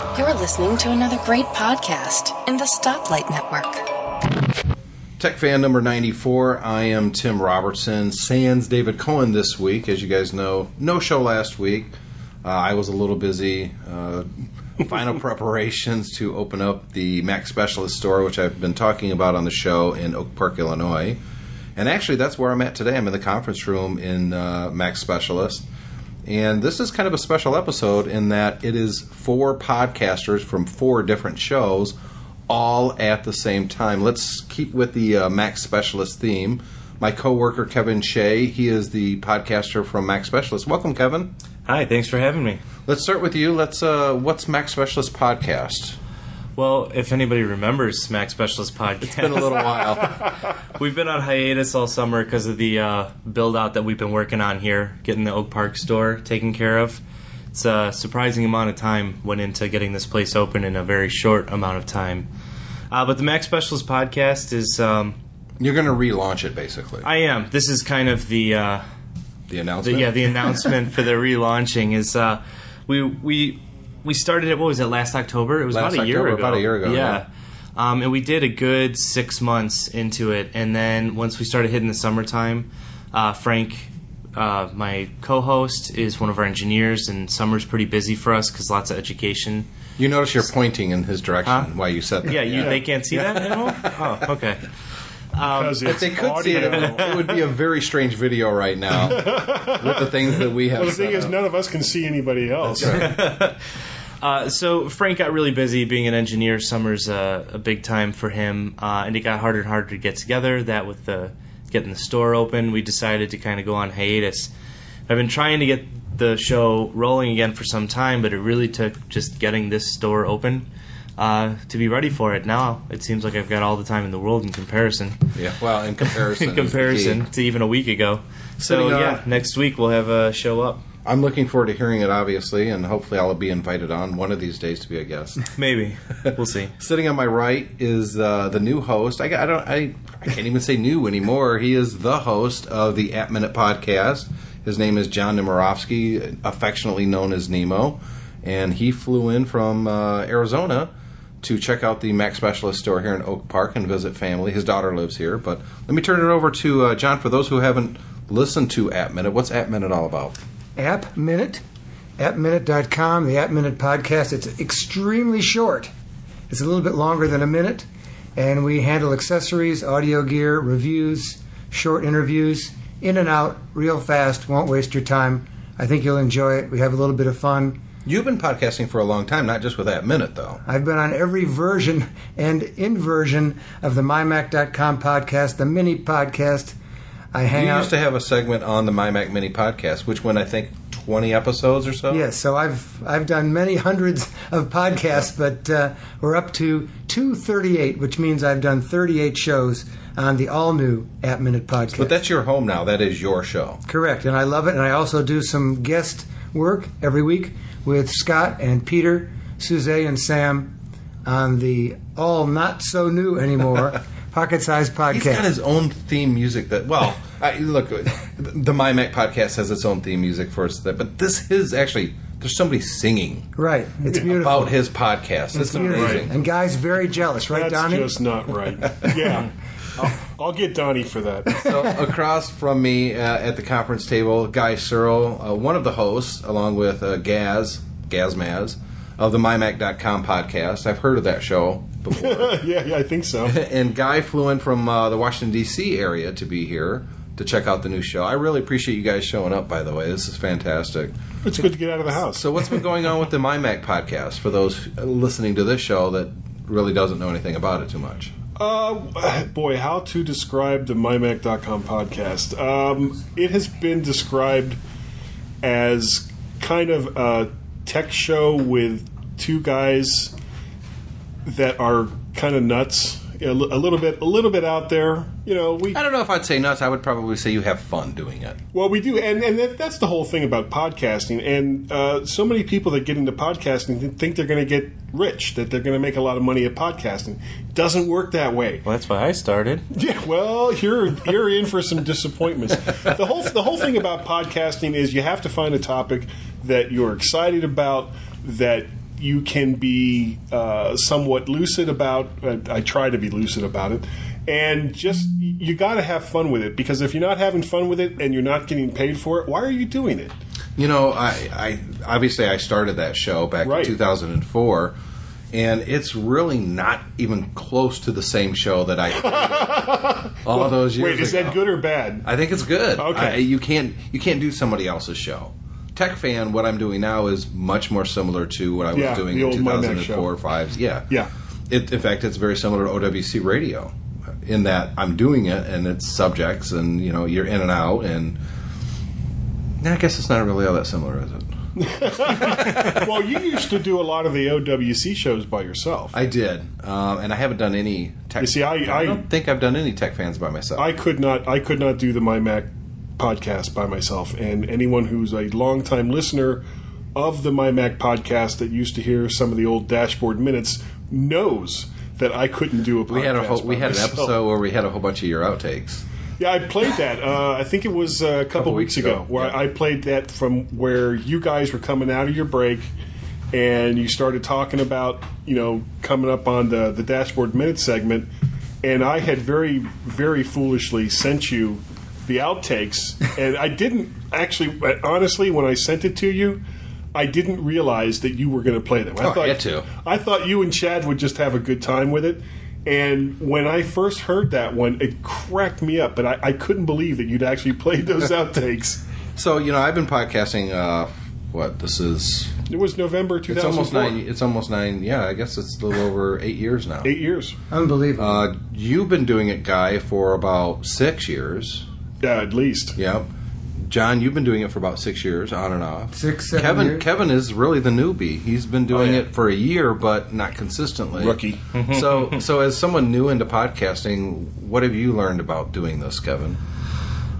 You're listening to another great podcast in the Stoplight Network. Tech fan number 94. I am Tim Robertson. Sans David Cohen this week. As you guys know, no show last week. Uh, I was a little busy. Uh, final preparations to open up the Mac Specialist store, which I've been talking about on the show in Oak Park, Illinois. And actually, that's where I'm at today. I'm in the conference room in uh, Mac Specialist. And this is kind of a special episode in that it is four podcasters from four different shows all at the same time. Let's keep with the uh, Mac Specialist theme. My coworker Kevin Shea, he is the podcaster from Mac Specialist. Welcome, Kevin. Hi, thanks for having me. Let's start with you. Let's. Uh, what's Mac Specialist podcast? Well, if anybody remembers Mac Specialist podcast, It's been a little while. we've been on hiatus all summer because of the uh, build out that we've been working on here, getting the Oak Park store taken care of. It's a surprising amount of time went into getting this place open in a very short amount of time. Uh, but the Mac Specialist podcast is, um, You're going to relaunch it, basically. I am. This is kind of the. Uh, the the, announcement. yeah, the announcement for the relaunching is uh, we we we started it. What was it? Last October. It was Last about a year October, ago. about a year ago, Yeah. Um, and we did a good six months into it, and then once we started hitting the summertime, uh, Frank, uh, my co-host, is one of our engineers, and summer's pretty busy for us because lots of education. You notice you're pointing in his direction Huh? while you said that. Yeah, you they can't see that at all. Oh, okay. Because If they could see it, it would, be a very strange video right now with the things that we have. Well, the thing set is, up. none of us can see anybody else. Uh, so Frank got really busy being an engineer. Summer's a, a big time for him, uh, and it got harder and harder to get together. That with the getting the store open, we decided to kind of go on hiatus. I've been trying to get the show rolling again for some time, but it really took just getting this store open uh, to be ready for it. Now it seems like I've got all the time in the world in comparison. Yeah, well, in comparison, in comparison to even a week ago. So Sitting on- yeah, next week we'll have a show up. I'm looking forward to hearing it, obviously, and hopefully I'll be invited on one of these days to be a guest. Maybe we'll see. Sitting on my right is uh, the new host. I, I don't. I, I can't even say new anymore. He is the host of the App Minute podcast. His name is John Nemerovski, affectionately known as Nemo, and he flew in from uh, Arizona to check out the Mac Specialist store here in Oak Park and visit family. His daughter lives here. But let me turn it over to uh, John. For those who haven't listened to App Minute, what's App Minute all about? App Minute, appminute.com, the App Minute podcast. It's extremely short. It's a little bit longer than a minute, and we handle accessories, audio gear, reviews, short interviews, in and out, real fast, won't waste your time. I think you'll enjoy it. We have a little bit of fun. You've been podcasting for a long time, not just with App Minute, though. I've been on every version and inversion of the MyMac.com podcast, the mini podcast. I hang You out. used to have a segment on the MyMac Mini podcast, which went, I think, 20 episodes or so? Yes, so I've I've done many hundreds of podcasts, but uh, we're up to 238, which means I've done 38 shows on the all new App Minute podcast. But that's your home now. That is your show. correct, and I love it. And I also do some guest work every week with Scott and Peter, Suze, and Sam on the all not so new anymore pocket sized podcast. He's got his own theme music that, well, I, look, the My Mac podcast has its own theme music for us, but this is actually, there's somebody singing right, it's beautiful. about his podcast. It's, It's beautiful. amazing. And guys, very jealous, right, That's Donnie? just not right. Yeah, I'll, get Donnie for that. So across from me uh, at the conference table, Guy Serle, uh, one of the hosts, along with uh, Gaz, Gaz Maz, of the MyMac.com podcast. I've heard of that show before. yeah, yeah, I think so. and Guy flew in from uh, the Washington D.C. area to be here to check out the new show. I really appreciate you guys showing up. By the way, this is fantastic. It's good to get out of the house. So, what's been going on with the MyMac podcast for those listening to this show that really doesn't know anything about it too much? Uh, boy, how to describe the MyMac.com podcast? Um, it has been described as kind of a tech show with two guys that are kind of nuts, a little bit, a little bit out there. You know, we I don't know if I'd say nuts. I would probably say you have fun doing it. Well, we do, and and that, that's the whole thing about podcasting. And uh, so many people that get into podcasting think they're going to get rich, that they're going to make a lot of money at podcasting. Doesn't work that way. Well, that's why I started. Yeah, well, you're you're in for some disappointments. The whole the whole thing about podcasting is you have to find a topic that you're excited about that you can be uh, somewhat lucid about. Uh, I try to be lucid about it, and just you got to have fun with it because if you're not having fun with it and you're not getting paid for it, why are you doing it? You know, I, I obviously I started that show back Right. in 2004, and it's really not even close to the same show that I all those years. Wait, is ago. that good or bad? I think it's good. Okay. I, you can't you can't do somebody else's show. Tech fan, what I'm doing now is much more similar to what I was Yeah, doing the in old My 2004 or five. Yeah, Yeah. It, in fact, it's very similar to OWC radio, in that I'm doing it and it's subjects, and you know you're in and out, and I guess it's not really all that similar, is it? well, you used to do a lot of the OWC shows by yourself. I did, um, and I haven't done any tech. You see, I- I- don't think I've done any tech fans by myself. I could not I could not do the My Mac podcast by myself. And anyone who's a longtime listener of the My Mac podcast that used to hear some of the old dashboard minutes knows that I couldn't do a podcast. we had a whole, we had an episode where we had a whole bunch of your outtakes. Yeah, I played that. Uh, I think it was a couple, weeks weeks ago, ago, where yeah. I played that from where you guys were coming out of your break, and you started talking about you know coming up on the the dashboard minute segment, and I had very very foolishly sent you the outtakes, and I didn't actually honestly when I sent it to you. I didn't realize that you were going to play them. I Oh, I thought had to. I thought you and Chad would just have a good time with it. And when I first heard that one, it cracked me up. But I, I couldn't believe that you'd actually played those outtakes. So you know, I've been podcasting. Uh, what this is? It was November It's 2004. almost nine. It's almost nine. Yeah, I guess it's a little over eight years now. Eight years, Unbelievable. Uh, you've been doing it, Guy, for about six years. Yeah, at least. Yep. John, you've been doing it for about six years, on and off. Six, seven Kevin, years. Kevin is really the newbie. He's been doing Oh, yeah. it for a year, but not consistently. Rookie. so, so as someone new into podcasting, what have you learned about doing this, Kevin?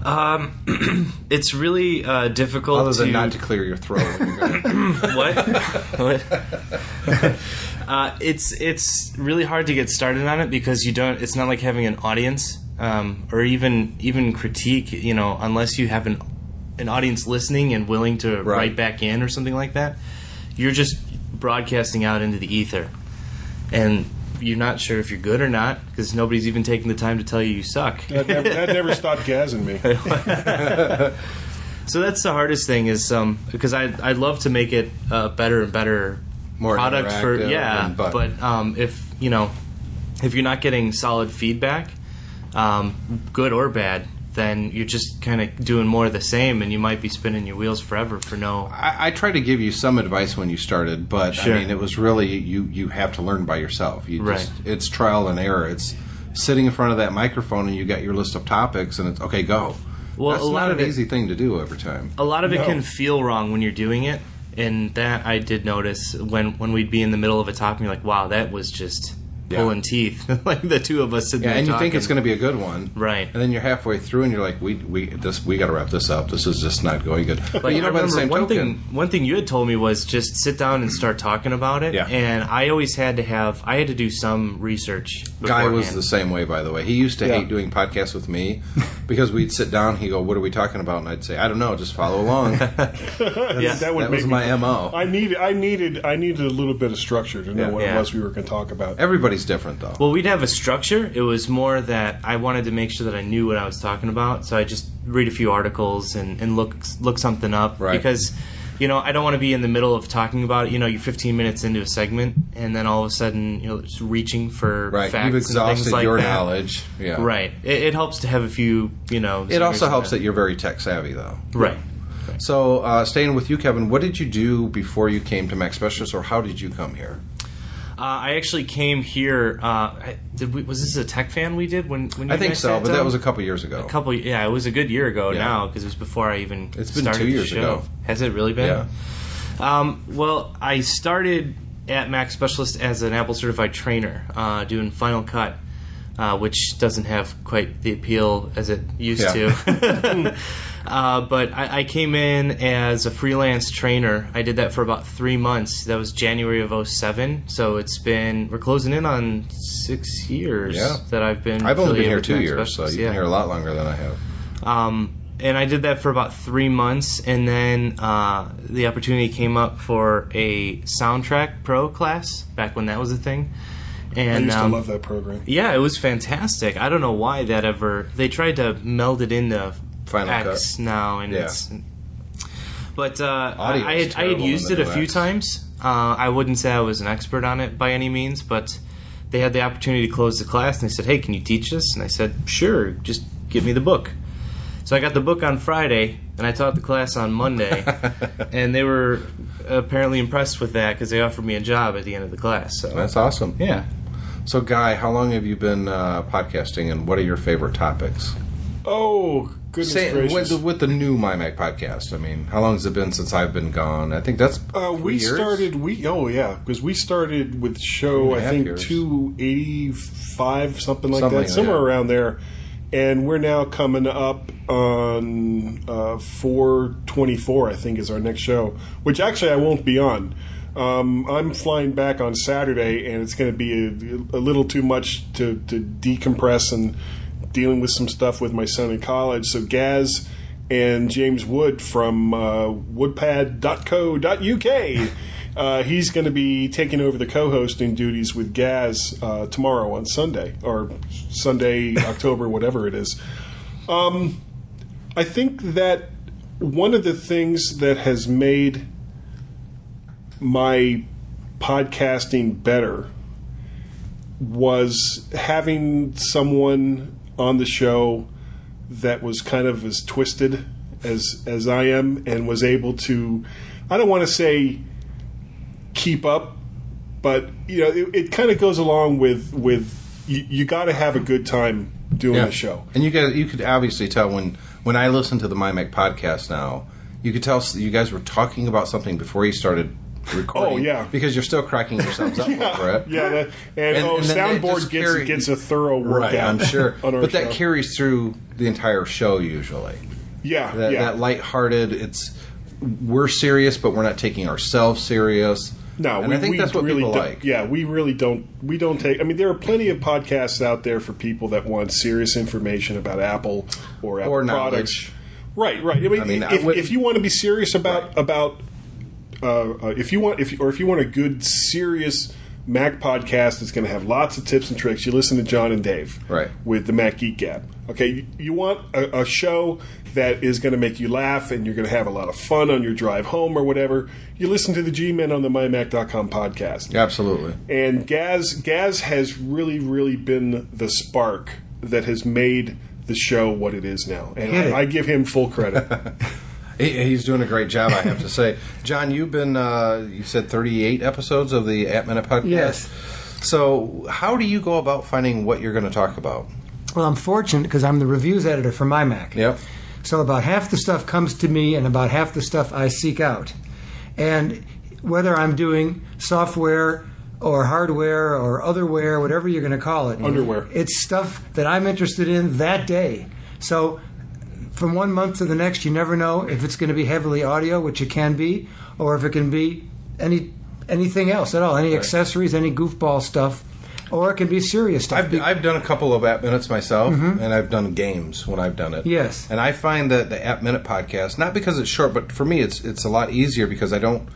Um, it's really uh, difficult Other than to not to clear your throat. when you're gonna- what? what? uh, it's it's really hard to get started on it because you don't. It's not like having an audience um, or even even critique. You know, unless you have an an audience listening and willing to Right. write back in or something like that. You're just broadcasting out into the ether, and you're not sure if you're good or not because nobody's even taking the time to tell you you suck. That never, that never stopped gassing me. So that's the hardest thing is um, because I I'd love to make it uh, better and better More product for interactive yeah, but- but, um, if you know if you're not getting solid feedback, um, good or bad, then you're just kind of doing more of the same, and you might be spinning your wheels forever for no. I, I tried to give you some advice when you started, but Sure. I mean, it was really you. You have to learn by yourself. You Right. just it's trial and error. It's sitting in front of that microphone and you got your list of topics, and it's okay, go. Well, That's a lot not of an it- easy thing to do every time. A lot of it can feel wrong when you're doing it, and that I did notice when when we'd be in the middle of a topic, and you're like, wow, that was just Yeah. pulling teeth, like the two of us sitting Yeah, there and you think it's going to be a good one, Right. And then you're halfway through, and you're like, "We we this we got to wrap this up. This is just not going good." But Like, you know, I by the remember same one token, thing, one thing you had told me was just sit down and start talking about it. Yeah. And I always had to have, I had to do some research. Guy was the same way, by the way. He used to Yeah. hate doing podcasts with me because we'd sit down. He'd go, "What are we talking about?" And I'd say, "I don't know. Just follow along." Yeah. that would that make was me- my mo. I needed, I needed, I needed a little bit of structure to know Yeah. what Yeah. it was we were going to talk about. Everybody's different, though. Well, we'd have a structure. It was more that I wanted to make sure that I knew what I was talking about. So I just read a few articles and, and look look something up Right. because. You know, I don't want to be in the middle of talking about it. You know, you're 15 minutes into a segment, and then all of a sudden, you know, just reaching for right, facts you've and exhausted things like your that. knowledge. Yeah, Right. It, it helps to have a few, you know. It also helps in that you're very tech savvy, though. Right. So, uh, staying with you, Kevin, what did you do before you came to Mac Specialist, or how did you come here? Uh, I actually came here. Uh, I- did we, was this a tech fan we did when? when you I think so, but that was a couple years ago. a couple. Yeah, it was a good year ago Yeah. now because it was before I even. It's been started two the years show. ago. Has it really been? Yeah. Um, well, I started at Mac Specialist as an Apple certified trainer, uh, doing Final Cut, uh, which doesn't have quite the appeal as it used Yeah. to. uh, but I, I came in as a freelance trainer. I did that for about three months. That was January of 07. So it's been, we're closing in on six years Yeah. that I've been I've only been here two years, so you've yeah. been here a lot longer than I have. Um, and I did that for about three months, and then uh, the opportunity came up for a soundtrack pro class back when that was a thing. And I used um, to love that program. yeah, it was fantastic. I don't know why that ever. They tried to meld it into Final X Cut. now, and Yeah. it's. But uh, Audio I, I had I had used it the a few X. times. Uh, I wouldn't say I was an expert on it by any means, but they had the opportunity to close the class, and they said, "Hey, can you teach this?" And I said, "Sure, just give me the book." So I got the book on Friday, and I taught the class on Monday, and they were apparently impressed with that because they offered me a job at the end of the class. So That's awesome. yeah. So, Guy, how long have you been uh, podcasting, and what are your favorite topics? Oh goodness gracious! with, the, with the new MyMac podcast, I mean, how long has it been since I've been gone? I think that's Uh, we years? started. We oh yeah, because we started with show I think two eighty five something like Something that, like somewhere that. around there, and we're now coming up on uh, four twenty four. I think is our next show, which actually I won't be on. Um, I'm flying back on Saturday, and it's going to be a, a little too much to, to decompress and dealing with some stuff with my son in college. So Gaz and James Wood from uh, woodpad.co.uk. Uh, he's going to be taking over the co-hosting duties with Gaz uh, tomorrow on Sunday or Sunday, October, whatever it is. Um, I think that one of the things that has made my podcasting better was having someone on the show that was kind of as twisted as as I am and was able to I don't want to say keep up but you know it, it kind of goes along with with you, you got to have a good time doing the show. And you guys, you could obviously tell when when I listen to the MyMac podcast now, you could tell you guys were talking about something before you started recording. Oh, yeah. because you're still cracking yourselves up over it. yeah that, and, And- oh and soundboard gets carry- gets a thorough workout Right, I'm sure, but that show. carries through the entire show usually. yeah That, yeah that lighthearted. It's we're serious, but we're not taking ourselves serious. No, and we, I think we that's what really people don't, like. Yeah, we really don't. We don't take. I mean, there are plenty of podcasts out there for people that want serious information about Apple or Apple Or products. knowledge. Right, right. I mean, I mean, if, would- if you want to be serious about Right. about uh, uh, if you want if you, or if you want a good serious Mac podcast that's going to have lots of tips and tricks, you listen to John and Dave, Right. with the Mac Geek Gab. Okay, you, you want a, a show that is going to make you laugh and you're going to have a lot of fun on your drive home or whatever. You listen to the G Men on the MyMac.com podcast. Absolutely. And Gaz Gaz has really, really been the spark that has made the show what it is now, and I, I give him full credit. He, he's doing a great job, I have to say. John, you've been, uh, you said 38 episodes of the App Minute podcast? Yes. So, how do you go about finding what you're going to talk about? Well, I'm fortunate because I'm the reviews editor for my Mac. Yep. So about half the stuff comes to me, and about half the stuff I seek out. And whether I'm doing software or hardware or otherware, whatever you're going to call it, Underwear. it's stuff that I'm interested in that day. So from one month to the next, you never know if it's going to be heavily audio, which it can be, or if it can be any anything else at all, any accessories, any goofball stuff, or it can be serious stuff. I've, I've done a couple of App Minutes myself, and I've done games when I've done it. Mm-hmm. Yes. And I find that the App Minute podcast, not because it's short, but for me, it's it's a lot easier because I don't.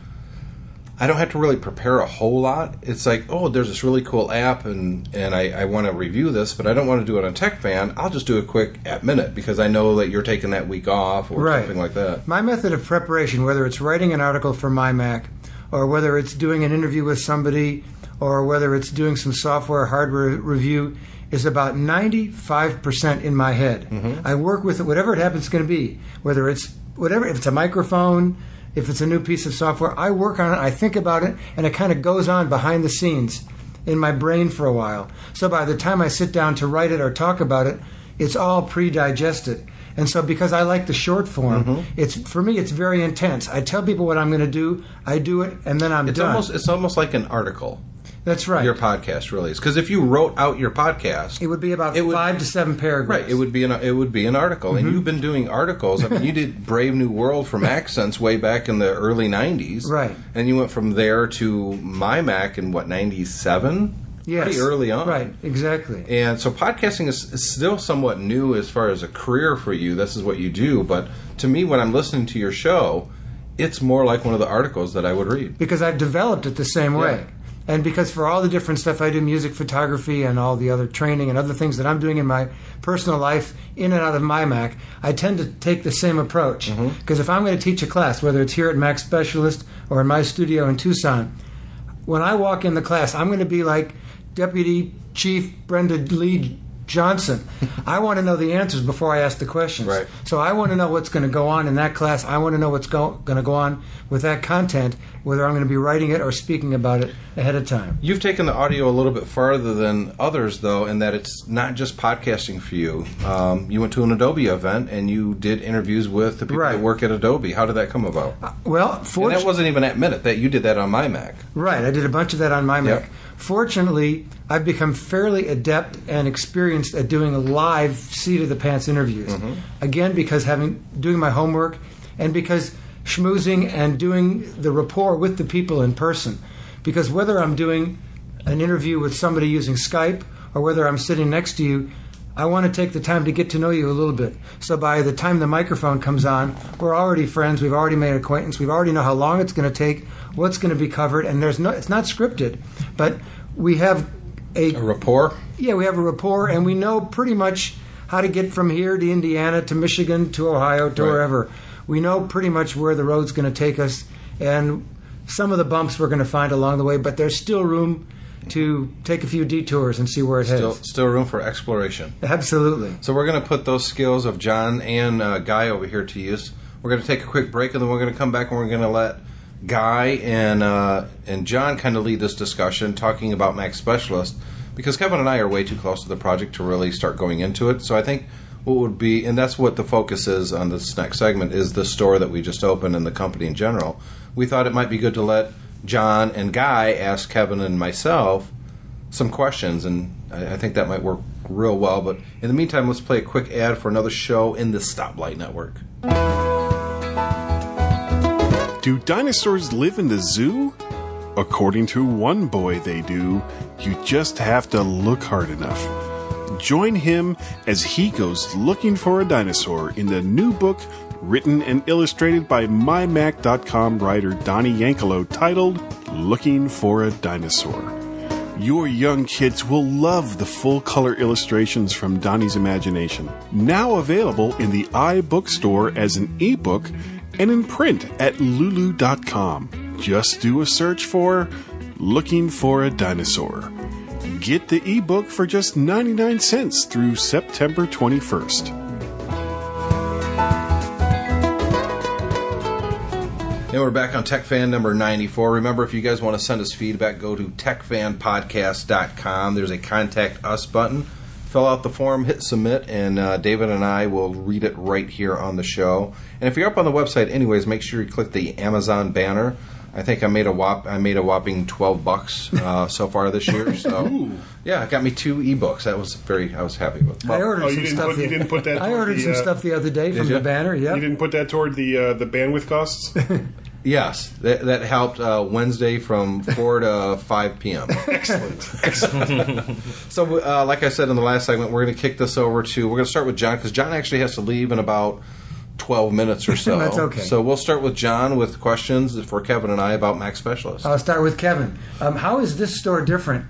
I don't have to really prepare a whole lot. It's like, oh, there's this really cool app, and and I, I want to review this, but I don't want to do it on Tech Fan. I'll just do a quick App Minute because I know that you're taking that week off or Right. something like that. My method of preparation, whether it's writing an article for my Mac, or whether it's doing an interview with somebody, or whether it's doing some software hardware review, is about 95% in my head. Mm-hmm. I work with it, whatever it happens to be, whether it's whatever, if it's a microphone, if it's a new piece of software, I work on it, I think about it, and it kind of goes on behind the scenes in my brain for a while. So by the time I sit down to write it or talk about it, it's all pre-digested. And so because I like the short form, Mm-hmm. it's for me it's very intense. I tell people what I'm going to do, I do it, and then I'm It's done. almost it's almost like an article. That's right. Your podcast really is because if you wrote out your podcast, it would be about would- five to seven paragraphs. Right, it would be an it would be an article, Mm-hmm. and you've been doing articles. I mean, you did Brave New World from Accents way back in the early '90s, Right. And you went from there to My Mac in what '97. Yes. pretty early on. Right, exactly. And so podcasting is, is still somewhat new as far as a career for you. This is what you do. But to me, when I'm listening to your show, it's more like one of the articles that I would read. because I've developed it the same way. Yeah. And because for all the different stuff I do, music photography and all the other training and other things that I'm doing in my personal life, in and out of my Mac, I tend to take the same approach. Mm-hmm. Because if I'm going to teach a class, whether it's here at Mac Specialist or in my studio in Tucson, when I walk in the class, I'm going to be like Deputy Chief Brenda Leigh Johnson. I want to know the answers before I ask the questions. Right. So I want to know what's going to go on in that class. I want to know what's go- going to go on with that content, whether I'm going to be writing it or speaking about it ahead of time. You've taken the audio a little bit farther than others, though, in that it's not just podcasting for you. Um, you went to an Adobe event and you did interviews with the people Right. that work at Adobe. How did that come about? Well, and that wasn't even App Minute. That you did that on my Mac. Right, I did a bunch of that on my Mac. Fortunately, I've become fairly adept and experienced at doing live seat of the pants interviews. Mm-hmm. Again, because having doing my homework and because schmoozing and doing the rapport with the people in person. Because whether I'm doing an interview with somebody using Skype or whether I'm sitting next to you, I want to take the time to get to know you a little bit. So by the time the microphone comes on, we're already friends. We've already made acquaintance. We've already know how long it's going to take, what's going to be covered, and there's no. It's not scripted, but we have a A rapport? yeah, we have a rapport, and we know pretty much how to get from here to Indiana to Michigan to Ohio to Right. wherever. We know pretty much where the road's going to take us, and some of the bumps we're going to find along the way, but there's still room to take a few detours and see where it Still, heads. still room for exploration. Absolutely. So we're going to put those skills of John and uh, Guy over here to use. We're going to take a quick break, and then we're going to come back and we're going to let Guy and uh, and John kind of lead this discussion, talking about Mac Specialist, because Kevin and I are way too close to the project to really start going into it. So I think what would be, and that's what the focus is on this next segment, is the store that we just opened and the company in general. We thought it might be good to let John and Guy ask Kevin and myself some questions, and I, I think that might work real well. But in the meantime, let's play a quick ad for another show in the Stoplight Network. Do dinosaurs live in the zoo? According to one boy, they do. You just have to look hard enough. Join him as he goes looking for a dinosaur in the new book written and illustrated by MyMac.com writer Donnie Yankelo titled Looking for a Dinosaur. Your young kids will love the full color illustrations from Donnie's imagination. Now available in the iBookstore as an ebook and in print at lulu.com. Just do a search for Looking for a Dinosaur. Get the ebook for just 99 cents through September 21st. And we're back on Tech Fan number 94. Remember, if you guys want to send us feedback, go to techfanpodcast.com. There's a contact us button. Fill out the form, hit submit, and uh, David and I will read it right here on the show. And if you're up on the website, anyways, make sure you click the Amazon banner. I think I made a whop. I made a whopping twelve bucks uh, so far this year. So yeah, it got me two ebooks. That was very. I was happy with. I ordered Oh, you some didn't stuff. put- you didn't put that I ordered the, some uh, stuff the other day from you? the banner. Yeah. You didn't put that toward the uh, the bandwidth costs? Yes, that, that helped uh, Wednesday from 4 to 5 p.m. Excellent. Excellent. So, uh, like I said in the last segment, we're going to kick this over to, we're going to start with John because John actually has to leave in about 12 minutes or so. That's okay. So, we'll start with John with questions for Kevin and I about Mac Specialist. I'll start with Kevin. Um, how is this store different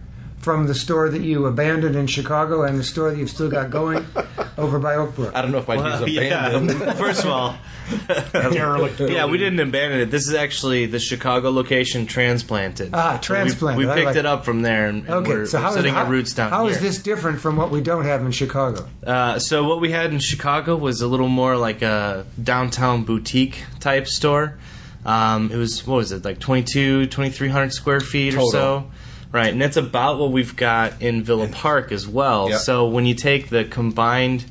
from the store that you abandoned in Chicago and the store that you've still got going over by Oakbrook? I don't know if I'd Well, use abandoned. yeah. First of all, yeah, we didn't abandon it. This is actually the Chicago location transplanted. Ah, So we- We, picked like it up from there, and, and Okay, we're, so we're setting how, our roots down how here. is this different from what we don't have in Chicago? Uh, so what we had in Chicago was a little more like a downtown boutique type store. Um, it was what was it like 22, 2300 square feet Total. or so, right? And that's about what we've got in Villa Park as well. Yep. So when you take the combined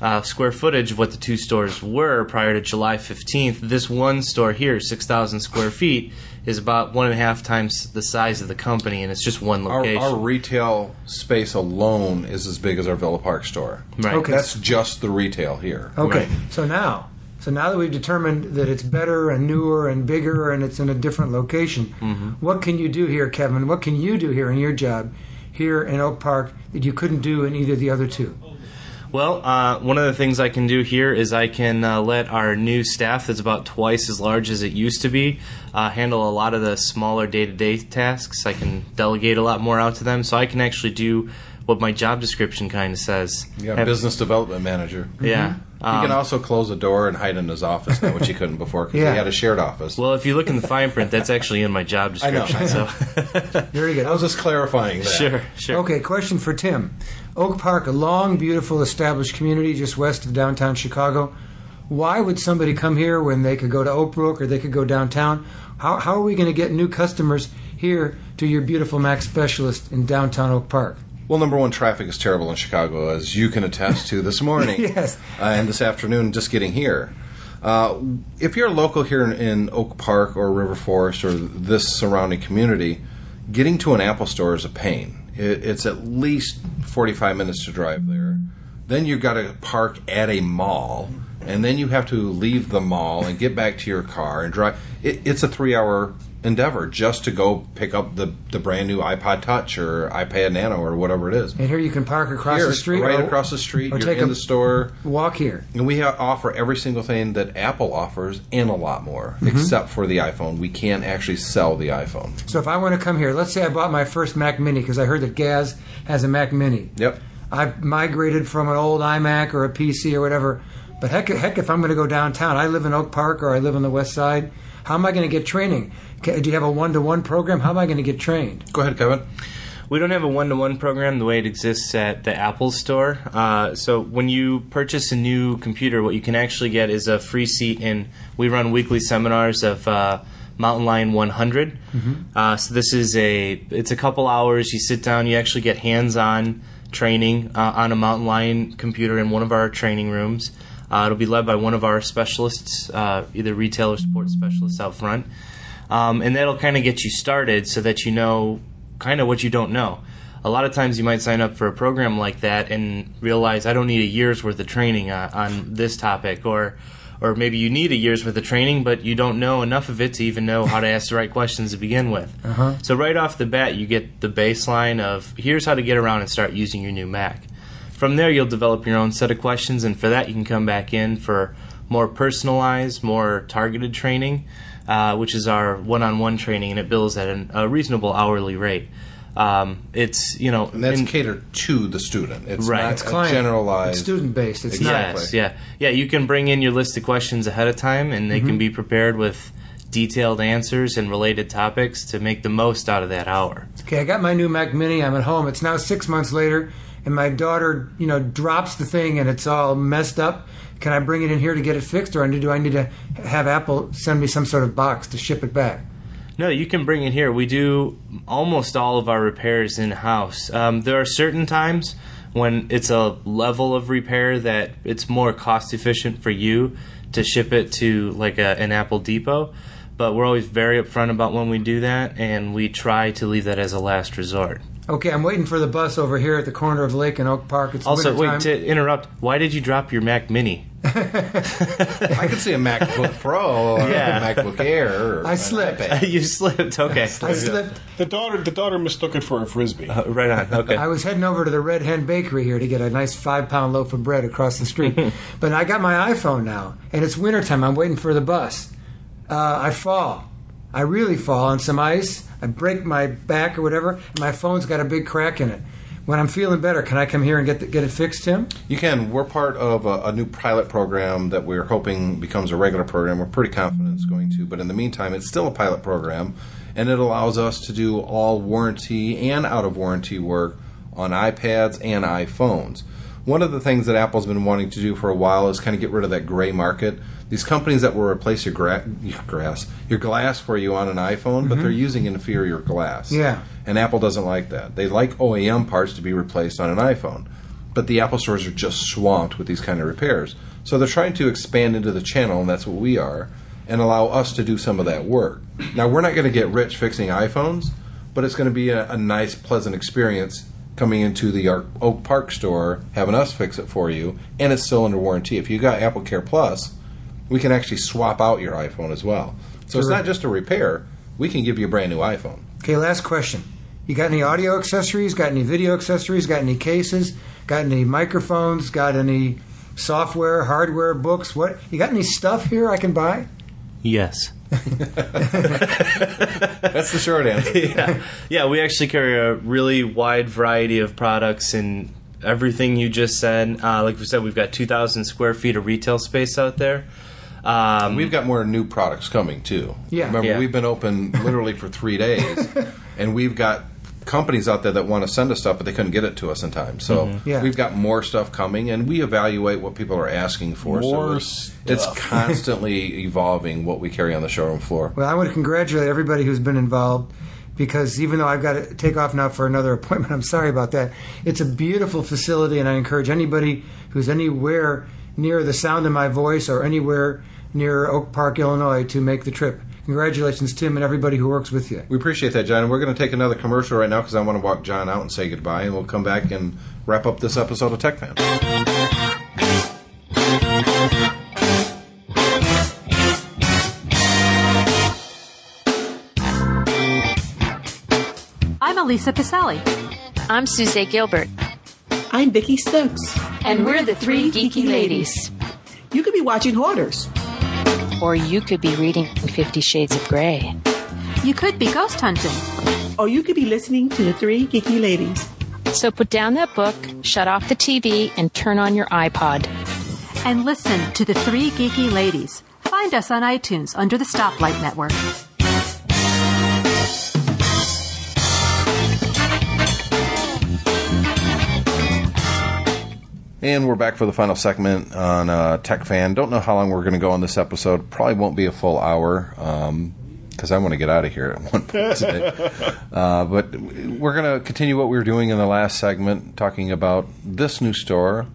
uh, square footage of what the two stores were prior to July fifteenth, this one store here, six thousand square feet, is about one and a half times the size of the company, and it's just one Our, location. our retail space alone is as big as our Villa Park store. right. Okay. That's just the retail here. Okay, Right. so now, so now that we've determined that it's better and newer and bigger and it's in a different location, Mm-hmm. what can you do here, Kevin? What can you do here in your job here in Oak Park that you couldn't do in either of the other two? Well, uh, one of the things I can do here is I can uh, let our new staff, that's about twice as large as it used to be, uh, handle a lot of the smaller day to day tasks. I can delegate a lot more out to them, so I can actually do what my job description kind of says. You got Have- business development manager. Yeah. He can Um, also close a door and hide in his office now, which he couldn't before because Yeah. he had a shared office. well, if you look in the fine print, that's actually in my job I know, description. I So, Very good. I was just clarifying that. sure, sure. Okay, question for Tim. Oak Park, a long, beautiful, established community just west of downtown Chicago. Why would somebody come here when they could go to Oak Brook or they could go downtown? How, how are we going to get new customers here to your beautiful Mac specialist in downtown Oak Park? Well, number one, traffic is terrible in Chicago, as you can attest to this morning. Yes. Uh, and this afternoon, just getting here. Uh, if you're a local here in, in Oak Park or River Forest or this surrounding community, getting to an Apple store is a pain. It, it's at least 45 minutes to drive there. Then you've got to park at a mall, and then you have to leave the mall and get back to your car and drive. It, it's a three hour endeavor just to go pick up the, the brand new iPod Touch or iPad Nano or whatever it is. And here you can park across Here, the street. right or across the street. or You're take in a- the store, Walk here. and we ha- offer every single thing that Apple offers and a lot more, Mm-hmm. except for the iPhone. We can't actually sell the iPhone. So if I want to come here, let's say I bought my first Mac Mini because I heard that Gaz has a Mac Mini. Yep. I've migrated from an old iMac or a PC or whatever. But heck, heck, if I'm going to go downtown, I live in Oak Park or I live on the West Side. How am I going to get training? Ca- Do you have a one-to-one program? How am I going to get trained? Go ahead, Kevin. We don't have a one to one program the way it exists at the Apple store. Uh, so when you purchase a new computer, what you can actually get is a free seat in. We run weekly seminars of uh, Mountain Lion 100. Uh, so this is a it's a couple hours. You sit down. You actually get hands on training uh, on a Mountain Lion computer in one of our training rooms. Uh, it'll be led by one of our specialists, uh, either retail or support specialists out front. Um, and that'll kind of get you started so that you know kind of what you don't know. A lot of times you might sign up for a program like that and realize I don't need a year's worth of training on, on this topic, or or maybe you need a year's worth of training, but you don't know enough of it to even know how to ask the right questions to begin with. So right off the bat, you get the baseline of here's how to get around and start using your new Mac. From there, you'll develop your own set of questions, and for that, you can come back in for more personalized, more targeted training, uh, which is our one-on-one training, and it bills at an, a reasonable hourly rate. Um, it's you know, And that's in- catered to the student. It's Right. not It's Client. generalized. It's student-based. It's Exactly. Yes, yeah, yeah. You can bring in your list of questions ahead of time, and they can be prepared with detailed answers and related topics to make the most out of that hour. Okay, I got my new Mac Mini. I'm at home. It's now six months later, and my daughter, you know, drops the thing and it's all messed up. Can I bring it in here to get it fixed, or do I need to have Apple send me some sort of box to ship it back? No, you can bring it here. We do almost all of our repairs in house. Um, there are certain times when it's a level of repair that it's more cost efficient for you to ship it to like a, an Apple Depot. But we're always very upfront about when we do that, and we try to leave that as a last resort. Okay, I'm waiting for the bus over here at the corner of Lake and Oak Park. It's Also, wintertime. wait to interrupt. Why did you drop your Mac Mini? I could see a MacBook Pro or Yeah. a MacBook Air. Or I an slipped. iPad. you slipped. Okay, I slipped. The daughter, the daughter mistook it for a frisbee. Uh, right on. Okay. I was heading over to the Red Hen Bakery here to get a nice five pound loaf of bread across the street. but I got my iPhone now, and it's wintertime. I'm waiting for the bus. Uh, I fall. I really fall on some ice. I break my back or whatever, and my phone's got a big crack in it. When I'm feeling better, can I come here and get the, get it fixed, Tim? You can. We're part of a, a new pilot program that we're hoping becomes a regular program. We're pretty confident it's going to, but in the meantime, it's still a pilot program, and it allows us to do all warranty and out of warranty work on iPads and iPhones. One of the things that Apple's been wanting to do for a while is kind of get rid of that gray market. These companies that will replace your, gra- your grass, your glass for you on an iPhone, but mm-hmm. they're using inferior glass. Yeah. And Apple doesn't like that. They like OEM parts to be replaced on an iPhone. But the Apple stores are just swamped with these kind of repairs. So they're trying to expand into the channel, and that's what we are, and allow us to do some of that work. Now, we're not going to get rich fixing iPhones, but it's going to be a, a nice, pleasant experience coming into the Oak Park store, having us fix it for you, and it's still under warranty. If you got Apple Care Plus, we can actually swap out your iPhone as well. So it's not just a repair, we can give you a brand new iPhone. Okay, last question. You got any audio accessories? Got any video accessories? Got any cases? Got any microphones? Got any software, hardware, books? What? You got any stuff here I can buy? Yes. That's the short answer. yeah. yeah, we actually carry a really wide variety of products and everything you just said. Uh, like we said, we've got 2,000 square feet of retail space out there. Um, We've got more new products coming too. Yeah. Remember, Yeah. we've been open literally for three days, and we've got companies out there that want to send us stuff, but they couldn't get it to us in time. So Yeah. we've got more stuff coming, and we evaluate what people are asking for. so More it's, it's constantly evolving what we carry on the showroom floor. Well, I want to congratulate everybody who's been involved because even though I've got to take off now for another appointment, I'm sorry about that. It's a beautiful facility, and I encourage anybody who's anywhere near the sound of my voice or anywhere near Oak Park, Illinois, to make the trip. Congratulations, Tim, and everybody who works with you. We appreciate that, John. We're going to take another commercial right now because I want to walk John out and say goodbye, and we'll come back and wrap up this episode of Tech Fan. I'm Elisa Pacelli. I'm Suzette Gilbert, I'm Vicki Stokes. and we're the three geeky ladies. You could be watching Hoarders. Or you could be reading Fifty Shades of Grey. You could be ghost hunting. Or you could be listening to the Three Geeky Ladies. So put down that book, shut off the TV, and turn on your iPod. And listen to the three geeky ladies. Find us on iTunes under the Stoplight Network. And we're back for the final segment on uh, Tech Fan. Don't know how long we're going to go on this episode. Probably won't be a full hour because I want to get out of here at one point today. uh, but we're going to continue what we were doing in the last segment, talking about this new store,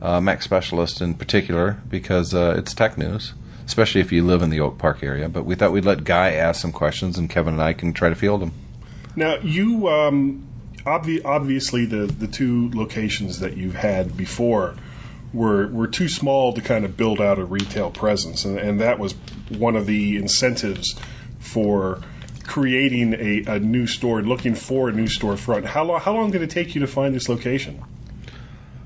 uh, Mac Specialist in particular, because uh, it's tech news, especially if you live in the Oak Park area. But we thought we'd let Guy ask some questions, and Kevin and I can try to field them. Now, you um, obvi- obviously the the two locations that you've had before were were too small to kind of build out a retail presence, and, and that was one of the incentives for creating a, a new store and looking for a new storefront. How long how long did it take you to find this location?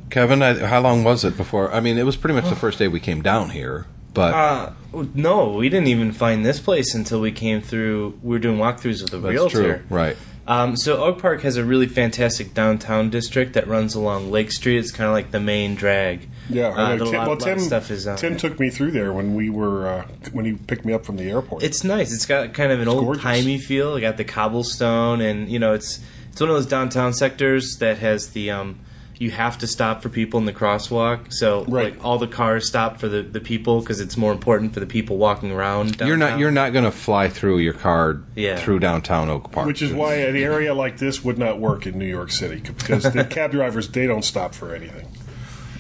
Kevin, I, how long was it before? I mean, it was pretty much the first day we came down here, but. Uh, no, we didn't even find this place until we came through. We were doing walkthroughs with the That's realtor. true, right? Um, so Oak Park has a really fantastic downtown district that runs along Lake Street. It's kind of like the main drag. Yeah, uh, Tim, lot- well, Tim, stuff is. Uh, Tim took me through there when we were uh, when he picked me up from the airport. It's nice. It's got kind of an old gorgeous. timey feel. It got the cobblestone, and you know, it's it's one of those downtown sectors that has the um, you have to stop for people in the crosswalk. So Right. like all the cars stop for the, the people because it's more important for the people walking around. Downtown. You're not you're not going to fly through your car Yeah. through downtown Oak Park, Which is why an area like this would not work in New York City because the cab drivers they don't stop for anything.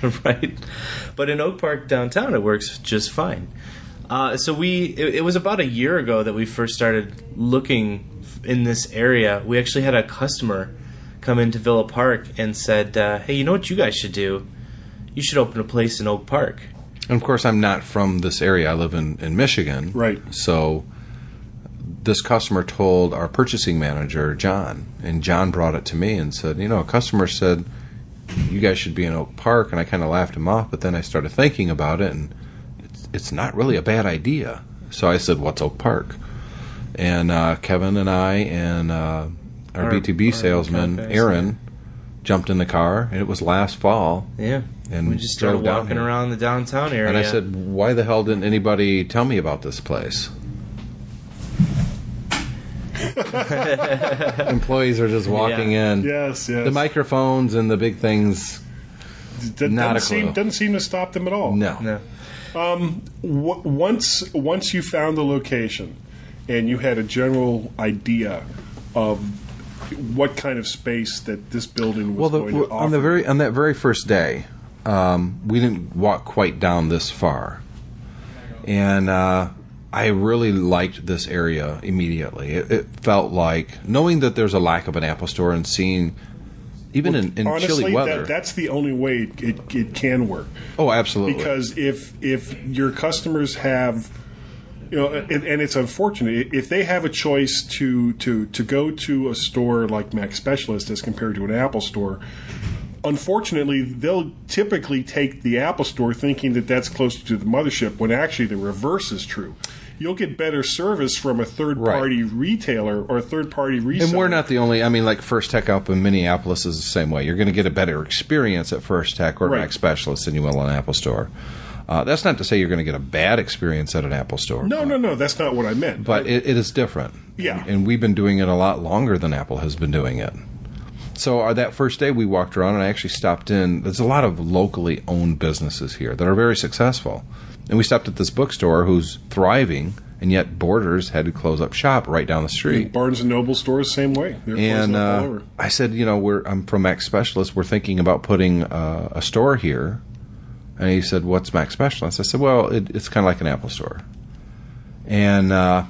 right? But in Oak Park downtown, it works just fine. Uh, so we, it, it was about a year ago that we first started looking in this area. We actually had a customer come into Villa Park and said, uh, "Hey, you know what you guys should do? You should open a place in Oak Park." and of course I'm not from this area. I live in in Michigan, Right. So this customer told our purchasing manager John, and John brought it to me and said, you know, a customer said you guys should be in Oak Park, and I kind of laughed him off. But then I started thinking about it, and it's, it's not really a bad idea. So I said, "What's Oak Park?" And uh, Kevin and I and uh, our, Our- B2B our salesman account guys, Aaron jumped in the car, and it was last fall. Yeah, And we just started drove walking here. around the downtown area. And I said, "Why the hell didn't anybody tell me about this place?" Employees are just walking Yeah. in. Yes, yes. The microphones and the big things. D- not doesn't a seem clue. doesn't seem to stop them at all. No. "No." Um, w- once once you found the location and you had a general idea of what kind of space that this building was Well, going the, to offer. on the very on that very first day, um, we didn't walk quite down this far, and uh, I really liked this area immediately. It, it felt like knowing that there's a lack of an Apple store and seeing. Even in, in Honestly, chilly weather. that, that's the only way it, it can work. oh, absolutely. Because if if your customers have you know, and, and it's unfortunate if they have a choice to to to go to a store like Mac Specialist as compared to an Apple store. Unfortunately, they'll typically take the Apple store thinking that that's closer to the mothership when actually the reverse is true. You'll get better service from a third party retailer or a third party reseller. And we're not the only. I mean, like First Tech up in Minneapolis is the same way. You're going to get a better experience at First Tech or Right. Mac Specialist than you will an Apple store. Uh, that's not to say you're going to get a bad experience at an Apple store. No, no, no. That's not what I meant. but it, it is different. Yeah. and we've been doing it a lot longer than Apple has been doing it. So uh, that first day we walked around and I actually stopped in. There's a lot of locally owned businesses here that are very successful, and we stopped at this bookstore who's thriving, and yet Borders had to close up shop right down the street. Barnes and Noble stores same way. They're And uh. I said, you know, we're I'm from Mac Specialist. We're thinking about putting uh, a store here. And he said, "What's Mac Specialist?" I said, "Well, it, it's kind of like an Apple store." And uh,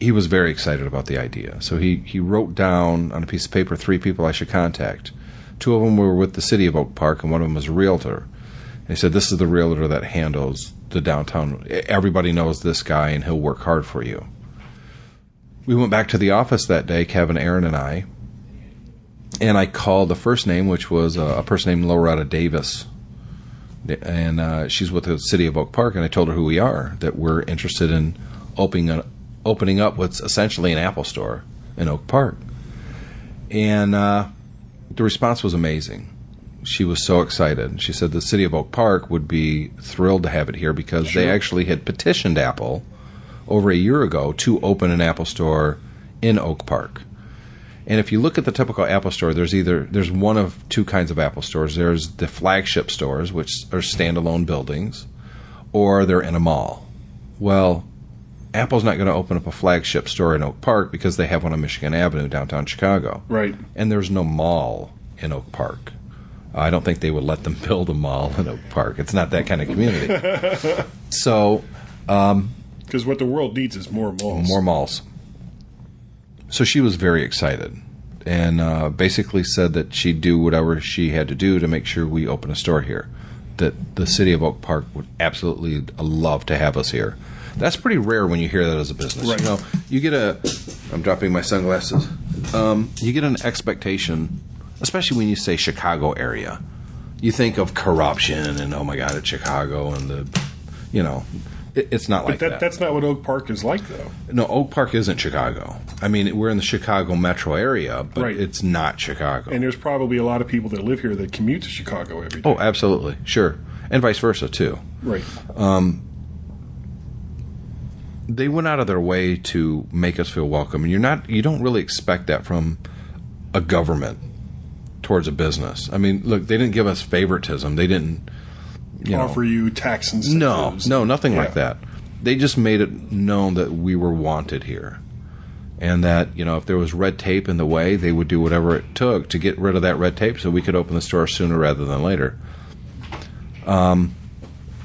he was very excited about the idea. So he he wrote down on a piece of paper three people I should contact. Two of them were with the city of Oak Park, and one of them was a realtor. And he said, "This is the realtor that handles the downtown. Everybody knows this guy, and he'll work hard for you." We went back to the office that day, Kevin, Aaron, and I, and I called the first name, which was a, a person named Loretta Davis, and uh, she's with the city of Oak Park. And I told her who we are, that we're interested in opening a, opening up what's essentially an Apple store in Oak Park. And uh, the response was amazing. She was so excited. She said the city of Oak Park would be thrilled to have it here because they actually had petitioned Apple over a year ago to open an Apple store in Oak Park. And if you look at the typical Apple store, there's either there's one of two kinds of Apple stores. There's the flagship stores, which are standalone buildings, or they're in a mall. Well, Apple's not going to open up a flagship store in Oak Park because they have one on Michigan Avenue, downtown Chicago. Right. And there's no mall in Oak Park. I don't think they would let them build a mall in Oak Park. It's not that kind of community. so, um, Because what the world needs is more malls. more malls. So she was very excited and uh, basically said that she'd do whatever she had to do to make sure we open a store here. That the city of Oak Park would absolutely love to have us here. That's pretty rare when you hear that as a business. Right. You know, you get a. I'm dropping my sunglasses. Um, you get an expectation, especially when you say Chicago area. You think of corruption and oh my god, it's Chicago and the, you know, it's not like that, that. that's not what Oak Park is like, though. No, Oak Park isn't Chicago. I mean, we're in the Chicago metro area, but Right. it's not Chicago. And there's probably a lot of people that live here that commute to Chicago every day. oh, absolutely, sure, and vice versa too. right. Um, They went out of their way to make us feel welcome, and you're not. You don't really expect that from a government towards a business. I mean, look, they didn't give us favoritism. They didn't. You know, Offer you tax incentives. No, no, nothing Yeah. like that. They just made it known that we were wanted here. And that, you know, if there was red tape in the way, they would do whatever it took to get rid of that red tape so we could open the store sooner rather than later. Um,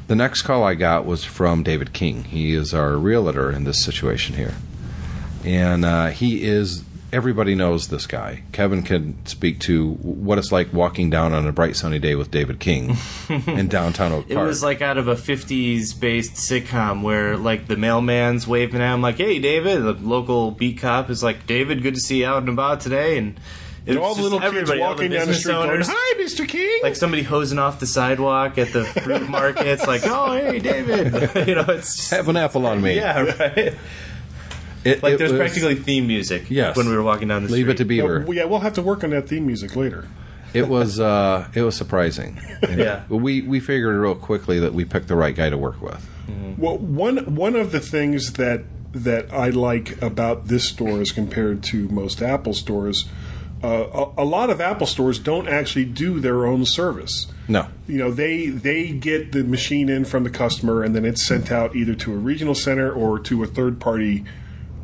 the next call I got was from David King. He is our realtor in this situation here. And uh, he is, everybody knows this guy. Kevin can speak to what it's like walking down on a bright sunny day with David King in downtown Oak Park. It was like out of a 50s based sitcom where like the mailman's waving at him like, "Hey, David." The local beat cop is like, "David, good to see you out and about today." And it was all the little kids everybody, the walking down the business street going, "Hi, Mr. King." like somebody hosing off the sidewalk at the fruit markets, like, "Oh, hey, David." you know, it's just, Have an apple on me. yeah, right. It- Like it there's was- practically theme music. Yes. when we were walking down the Leave street. it to Beaver. Well, yeah, we'll have to work on that theme music later. It was uh, it was surprising. Yeah. We we figured real quickly that we picked the right guy to work with. Well, one one of the things that that I like about this store as compared to most Apple stores, uh, a, a lot of Apple stores don't actually do their own service. No. You know, they they get the machine in from the customer, and then it's sent out either to a regional center or to a third party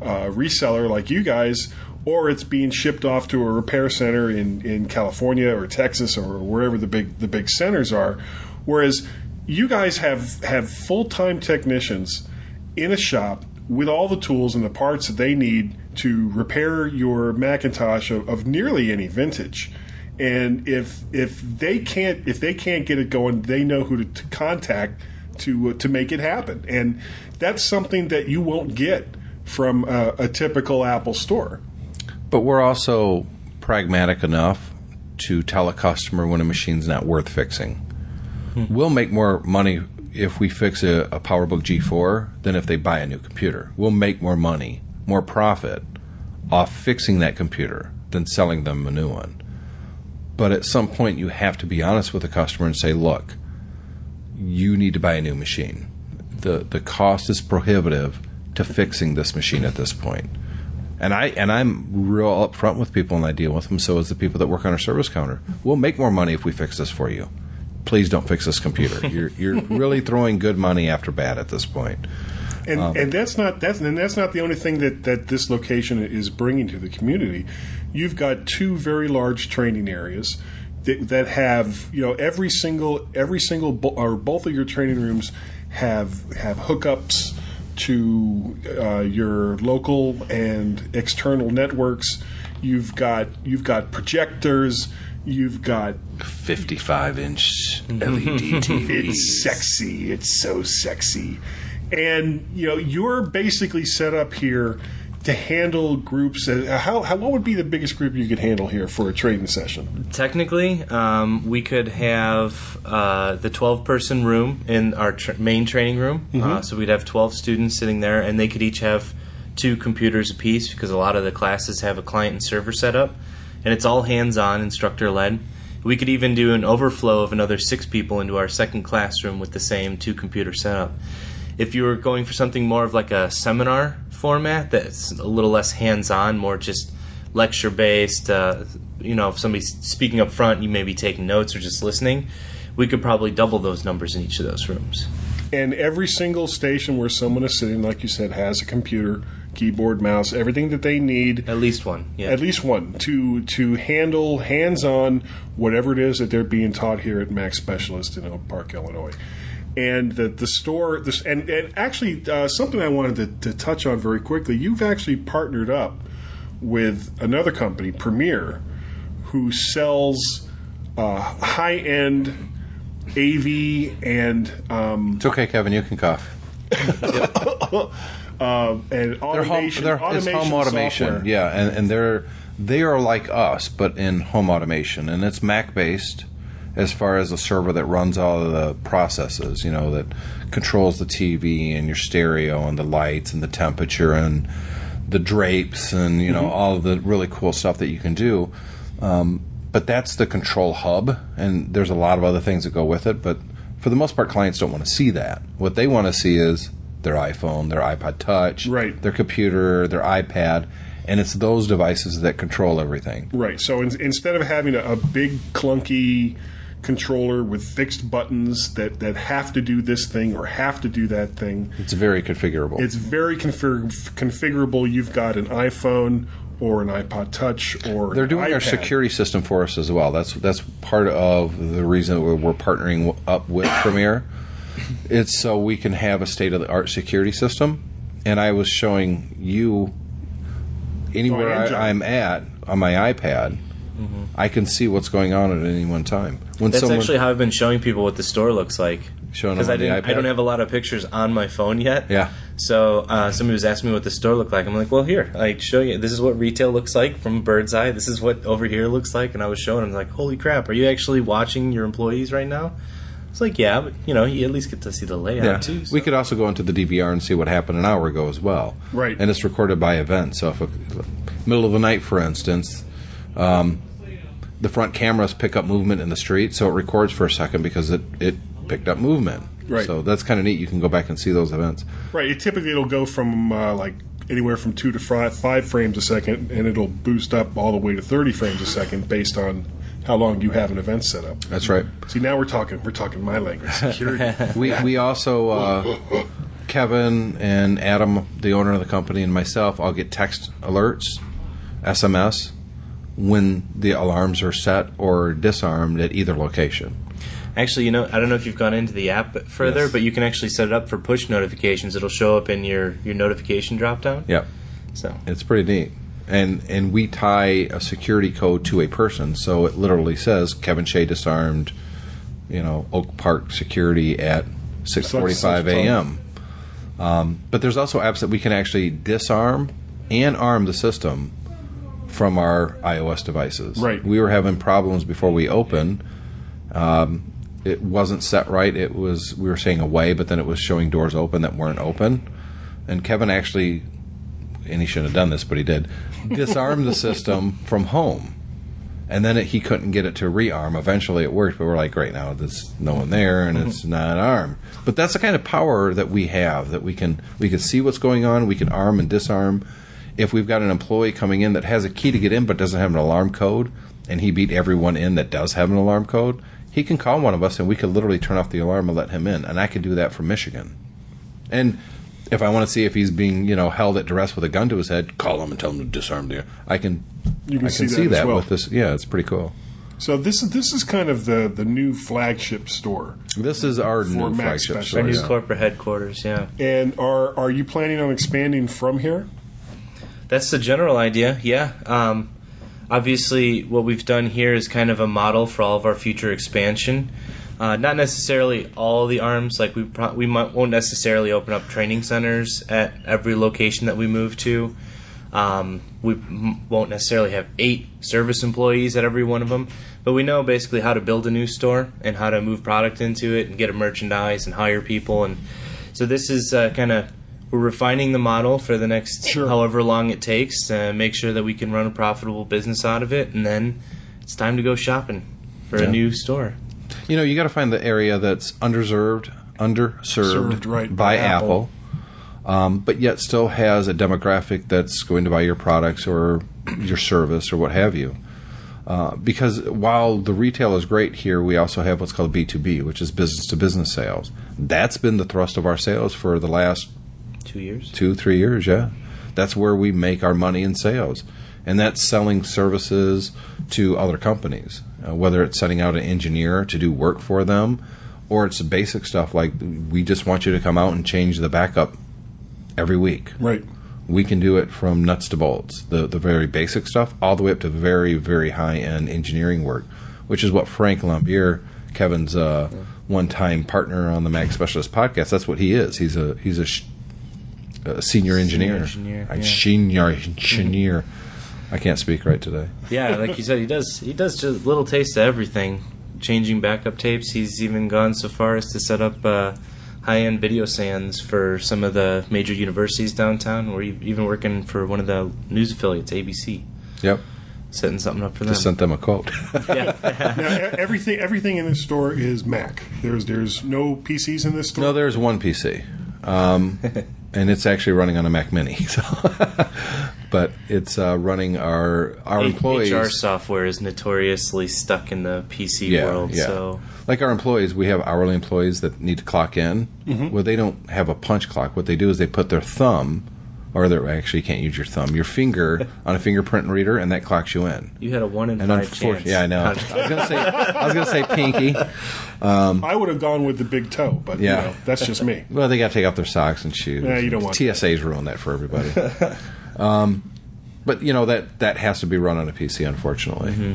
uh, reseller like you guys, or it's being shipped off to a repair center in, in California or Texas or wherever the big the big centers are. Whereas you guys have have full time technicians in a shop with all the tools and the parts that they need to repair your Macintosh of, of nearly any vintage. And if if they can't if they can't get it going, they know who to, to contact to uh, to make it happen, and that's something that you won't get from a, a typical Apple store. But we're also pragmatic enough to tell a customer when a machine's not worth fixing. Hmm. We'll make more money if we fix a, a PowerBook G4 than if they buy a new computer. We'll make more money, more profit off fixing that computer than selling them a new one. But at some point, you have to be honest with the customer and say, look, you need to buy a new machine. The, the cost is prohibitive to fixing this machine at this point. And I and I'm real upfront with people and I deal with them. So is the people that work on our service counter. We'll make more money if we fix this for you. Please don't fix this computer. You're you're really throwing good money after bad at this point. And, Um, and that's not that's and that's not the only thing that, that this location is bringing to the community. You've got two very large training areas that, that have you know every single every single bo- or both of your training rooms have have hookups to uh, your local and external networks. You've got you've got projectors. You've got 55 inch LED TV. it's sexy. It's so sexy. And you know, you're basically set up here to handle groups. uh, How, how what would be the biggest group you could handle here for a trading session? Technically, um, we could have uh, the 12 person room in our tr- main training room. Uh, so we'd have 12 students sitting there, and they could each have two computers apiece because a lot of the classes have a client and server setup. And it's all hands on, instructor led. We could even do an overflow of another six people into our second classroom with the same two computer setup. If you were going for something more of like a seminar format that's a little less hands on, more just lecture based, uh, you know, if somebody's speaking up front, you may be taking notes or just listening, we could probably double those numbers in each of those rooms. And every single station where someone is sitting, like you said, has a computer, keyboard, mouse, everything that they need. At least one, yeah. At least one to to handle hands-on whatever it is that they're being taught here at Mac Specialist in Oak Park, Illinois. And the the store, this and and actually uh, something I wanted to, to touch on very quickly. You've actually partnered up with another company, Premier, who sells uh, high-end AV and um, It's okay, Kevin. You can cough. uh, and They're home. automation. They're, it's automation home automation. software. Yeah, and, and they're they are like us, but in home automation, and it's Mac based as far as the server that runs all of the processes. You know that controls the TV and your stereo and the lights and the temperature and the drapes and you know all of the really cool stuff that you can do. Um, but that's the control hub, and there's a lot of other things that go with it. But for the most part, clients don't want to see that. What they want to see is their iPhone, their iPod Touch, Right. their computer, their iPad, and it's those devices that control everything. Right. So in, instead of having a, a big clunky controller with fixed buttons that, that have to do this thing or have to do that thing, It's very configurable. it's very config- configurable. You've got an iPhone or an iPod Touch or They're doing our security system for us as well. That's that's part of the reason we're, we're partnering up with Premier. It's so we can have a state of the art security system. And I was showing you anywhere Oh. I, I'm at on my iPad, I can see what's going on at any one time. When That's someone actually how I've been showing people what the store looks like. Showing because them I didn't, I don't have a lot of pictures on my phone yet. Yeah. So uh, somebody was asking me what the store looked like. I'm like, well, here I show you. This is what retail looks like from a bird's eye. This is what over here looks like. And I was showing them like, holy crap, are you actually watching your employees right now? It's like, yeah, but you know, you at least get to see the layout Yeah, too. so- we could also go into the DVR and see what happened an hour ago as well. Right. and it's recorded by event. So, if a, middle of the night, for instance, um, the front cameras pick up movement in the street, so it records for a second because it it picked up movement. Right. So that's kind of neat. You can go back and see those events. Right. It typically it'll go from uh, like anywhere from two to five, frames a second, and it'll boost up all the way to thirty frames a second based on how long you have an event set up. That's right. See, now we're talking. We're talking my language. Security. We we also uh, Kevin and Adam, the owner of the company, and myself, I'll get text alerts, SMS, when the alarms are set or disarmed at either location. Actually, you know, I don't know if you've gone into the app further, Yes. but you can actually set it up for push notifications. It'll show up in your your notification dropdown. Yep. So It's pretty neat. And and we tie a security code to a person, so it literally says Kevin Shea disarmed, you know, Oak Park security at 6:45 Such- such a.m. Um, but there's also apps that we can actually disarm and arm the system from our iOS devices. Right. We were having problems before we opened. Um, it wasn't set right. It was we were saying away, but then it was showing doors open that weren't open. And Kevin actually, and he shouldn't have done this, but he did, disarm the system from home. And then it, he couldn't get it to rearm. Eventually, it worked, but we're like, right now, there's no one there, and it's not armed. But that's the kind of power that we have that we can we can see what's going on. We can arm and disarm. If we've got an employee coming in that has a key to get in but doesn't have an alarm code, and he beat everyone in that does have an alarm code, he can call one of us, and we could literally turn off the alarm and let him in. And I can do that from Michigan. And if I want to see if he's being, you know, held at duress with a gun to his head, call him and tell him to disarm the. I can. You can I see can that see as that well. with this. Yeah, it's pretty cool. So this is this is kind of the the new flagship store. This is our new Mac flagship Special. store. Our new yeah. corporate headquarters, yeah. And are are you planning on expanding from here? That's the general idea, yeah. Um, obviously, what we've done here is kind of a model for all of our future expansion. Uh, not necessarily all the arms, like we pro- we might, won't necessarily open up training centers at every location that we move to. Um, we m- won't necessarily have eight service employees at every one of them, but we know basically how to build a new store and how to move product into it and get a merchandise and hire people. And so this is uh, kind of we're refining the model for the next Sure. however long it takes to make sure that we can run a profitable business out of it, and then it's time to go shopping for Yeah. a new store. You know, you got to find the area that's underserved, underserved Served, right, by by Apple, um, but yet still has a demographic that's going to buy your products or your service or what have you. Uh, because while the retail is great here, we also have what's called B2B, which is business to business sales. That's been the thrust of our sales for the last Two years. two, three years, yeah. That's where we make our money in sales. And that's selling services to other companies, uh, whether it's sending out an engineer to do work for them, or it's basic stuff like we just want you to come out and change the backup every week. Right. We can do it from nuts to bolts, the, the very basic stuff, all the way up to very, very high end engineering work, which is what Frank Lambier, Kevin's uh, one time partner on the Mac Specialist podcast, that's what he is. He's a he's a, sh- a senior engineer. engineer, A yeah. Senior engineer. I can't speak right today. Yeah, like you said, he does. He does just little taste of everything. Changing backup tapes. He's even gone so far as to set up uh, high-end video SANs for some of the major universities downtown. We're e- even working for one of the news affiliates, ABC, Yep. setting something up for them. Just sent them a quote. yeah. Now everything everything in this store is Mac. There's there's no PCs in this store. no, there's one PC. Um, and it's actually running on a Mac Mini. So, but it's uh, running our our employees. HR software is notoriously stuck in the PC world. So like our employees, we have hourly employees that need to clock in. Mm-hmm. Well, they don't have a punch clock. What they do is they put their thumb, or they actually you can't use your thumb, your finger on a fingerprint reader, and that clocks you in. you had a one in And five unfortunately, chance. yeah, I know. I was gonna say, I was gonna say pinky. I would have gone with the big toe, but Yeah. you know, that's just me. Well, they got to take off their socks and shoes. Yeah, you don't want TSA's ruined that for everybody. um, but you know that that has to be run on a PC, unfortunately. Yeah,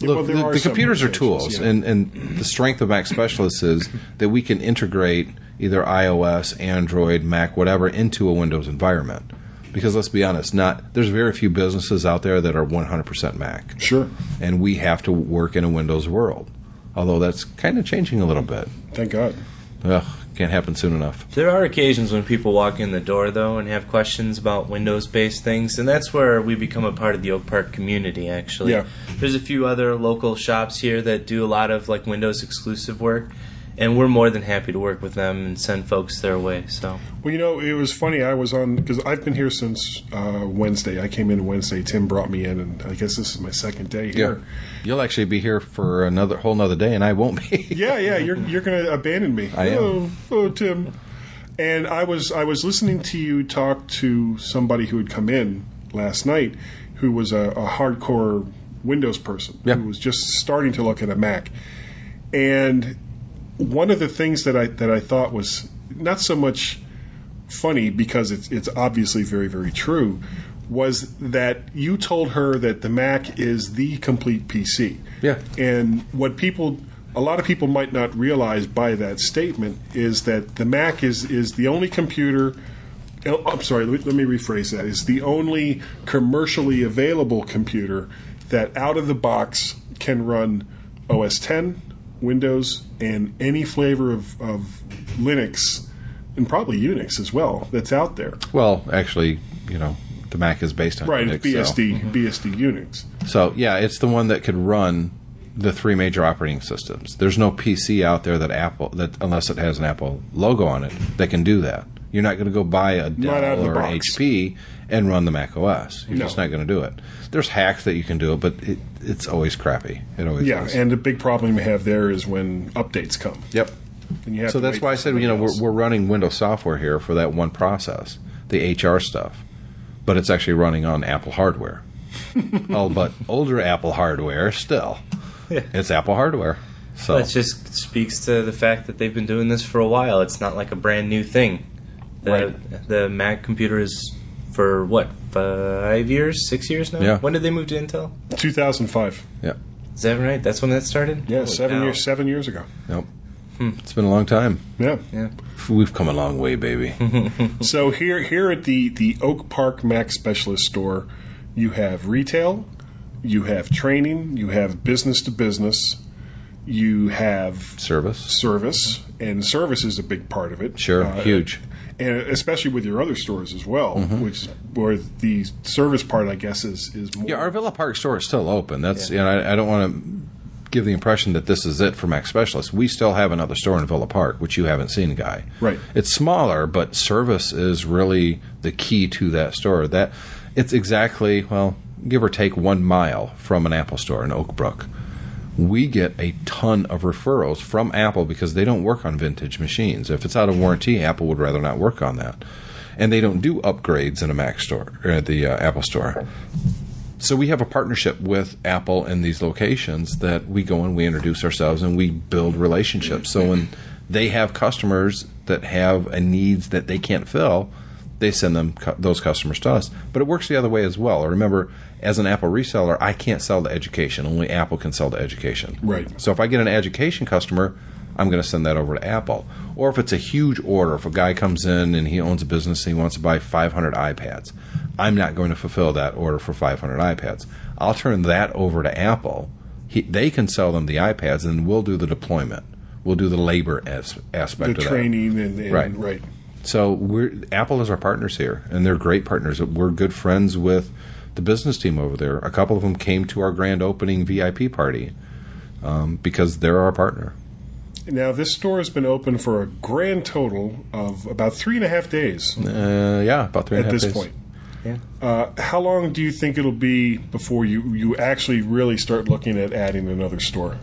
Look, well, the, the computers are tools, yeah. and, and the strength of Mac Specialists is that we can integrate either iOS, Android, Mac, whatever, into a Windows environment. Because let's be honest, not there's very few businesses out there that are 100% Mac, Sure. and we have to work in a Windows world. Although that's kind of changing a little bit. Thank God. Ugh, can't happen soon enough. There are occasions when people walk in the door, though, and have questions about Windows based things, and that's where we become a part of the Oak Park community, actually. Yeah. There's a few other local shops here that do a lot of like Windows exclusive work, and we're more than happy to work with them and send folks their way. So, Well, you know, it was funny. I was on because I've been here since uh, Wednesday. I came in Wednesday. Tim brought me in, and I guess this is my second day here. Yeah. You'll actually be here for another whole another day, and I won't be. Yeah, yeah. You're you're going to abandon me. I am. Oh, oh, Tim. And I was I was listening to you talk to somebody who had come in last night, who was a, a hardcore Windows person Yeah. who was just starting to look at a Mac, and one of the things that I that I thought was not so much funny because it's it's obviously very very true was that you told her that the Mac is the complete PC. Yeah. And what people a lot of people might not realize by that statement is that the Mac is is the only computer. oh, I'm sorry. Let me, let me rephrase that. Is the only commercially available computer that out of the box can run OS 10, Windows, and any flavor of, of Linux, and probably Unix as well. That's out there. Well, actually, you know, the Mac is based on Right, Unix, it's so- BSD, BSD Unix. So yeah, it's the one that could run the three major operating systems. There's no PC out there that Apple that unless it has an Apple logo on it that can do that. You're not going to go buy a Not out of Dell or an HP and run the Mac OS. You're No. just not going to do it. There's hacks that you can do it, but it, it's always crappy. It always Yeah, is. and the big problem you have there is when updates come. yep. And you have So that's why I said you know somebody we're, we're running Windows software here for that one process, the HR stuff, but it's actually running on Apple hardware. oh, but older Apple hardware still. Yeah. It's Apple hardware. So That just speaks to the fact that they've been doing this for a while. It's not like a brand new thing. The, Right. the Mac computer is for what five years, six years now. Yeah. When did they move to Intel? 2005. yeah. Is that right? That's when that started. Yeah, Holy seven cow. years. Seven years ago. Nope. It's been a long time. Yeah. Yeah. We've come a long way, baby. So here, here at the the Oak Park Mac Specialist store, you have retail, you have training, you have business to business, you have Service. service, and service is a big part of it. Sure. Uh, Huge. And especially with your other stores as well, Mm-hmm. which where the service part, I guess, is is more. Yeah, our Villa Park store is still open. That's you know, I, I don't want to give the impression that this is it for Mac Specialists. We still have another store in Villa Park, which you haven't seen, guy. Right. It's smaller, but service is really the key to that store. That it's exactly well, give or take one mile from an Apple store in Oak Brook. We get a ton of referrals from Apple because they don't work on vintage machines. If it's out of warranty, Apple would rather not work on that. And they don't do upgrades in a Mac store or at the uh, Apple store. So we have a partnership with Apple in these locations that we go and we introduce ourselves and we build relationships. So when they have customers that have a needs that they can't fill, they send them those customers to us. But it works the other way as well. Remember, as an Apple reseller, I can't sell to education. Only Apple can sell to education. Right. So if I get an education customer, I'm going to send that over to Apple. Or if it's a huge order, if a guy comes in and he owns a business and he wants to buy 500 iPads, I'm not going to fulfill that order for 500 iPads. I'll turn that over to Apple. He, they can sell them the iPads, and we'll do the deployment. We'll do the labor as, aspect of that. the of training and, and Right. right. That. So we're Apple is our partners here, and they're great partners. We're good friends with the business team over there. A couple of them came to our grand opening VIP party um, because they're our partner. Now this store has been open for a grand total of about three and a half days Uh, yeah, about three and a at this point. Yeah. Uh, how long do you think it'll be before you, you actually really start looking at adding another store?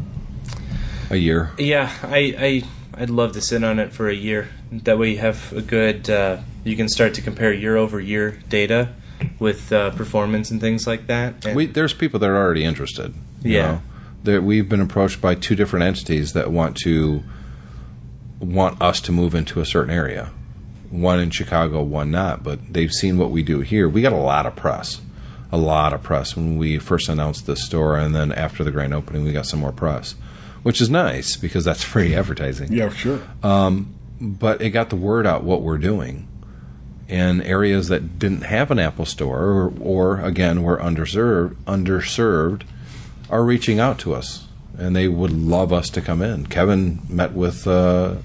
A year. Yeah, I, I I'd love to sit on it for a year. That way you have a good. Uh, you can start to compare year over year data with uh, performance and things like that. We, there's people that are already interested. you Yeah. That we've been approached by two different entities that want to want us to move into a certain area. One in Chicago, one not. But they've seen what we do here. We got a lot of press, a lot of press when we first announced this store, and then after the grand opening, we got some more press, which is nice because that's free advertising. Yeah, for sure. but it got the word out what we're doing in areas that didn't have an Apple store or, or again were underserved underserved are reaching out to us and they would love us to come in. Kevin met with uh,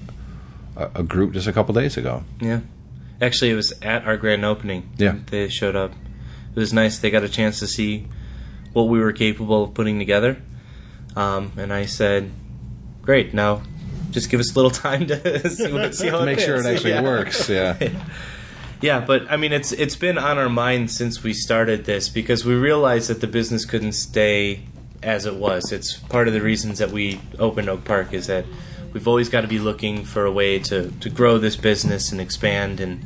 a, a group just a couple days ago. Yeah. Actually, it was at our grand opening. Yeah. They showed up. It was nice. They got a chance to see what we were capable of putting together. Um, and I said, great, now just give us a little time to see, what, see how it Make sure it actually Yeah. works. Yeah. Yeah, but I mean, it's it's been on our mind since we started this because we realized that the business couldn't stay as it was. It's part of the reasons that we opened Oak Park is that we've always got to be looking for a way to, to grow this business and expand. And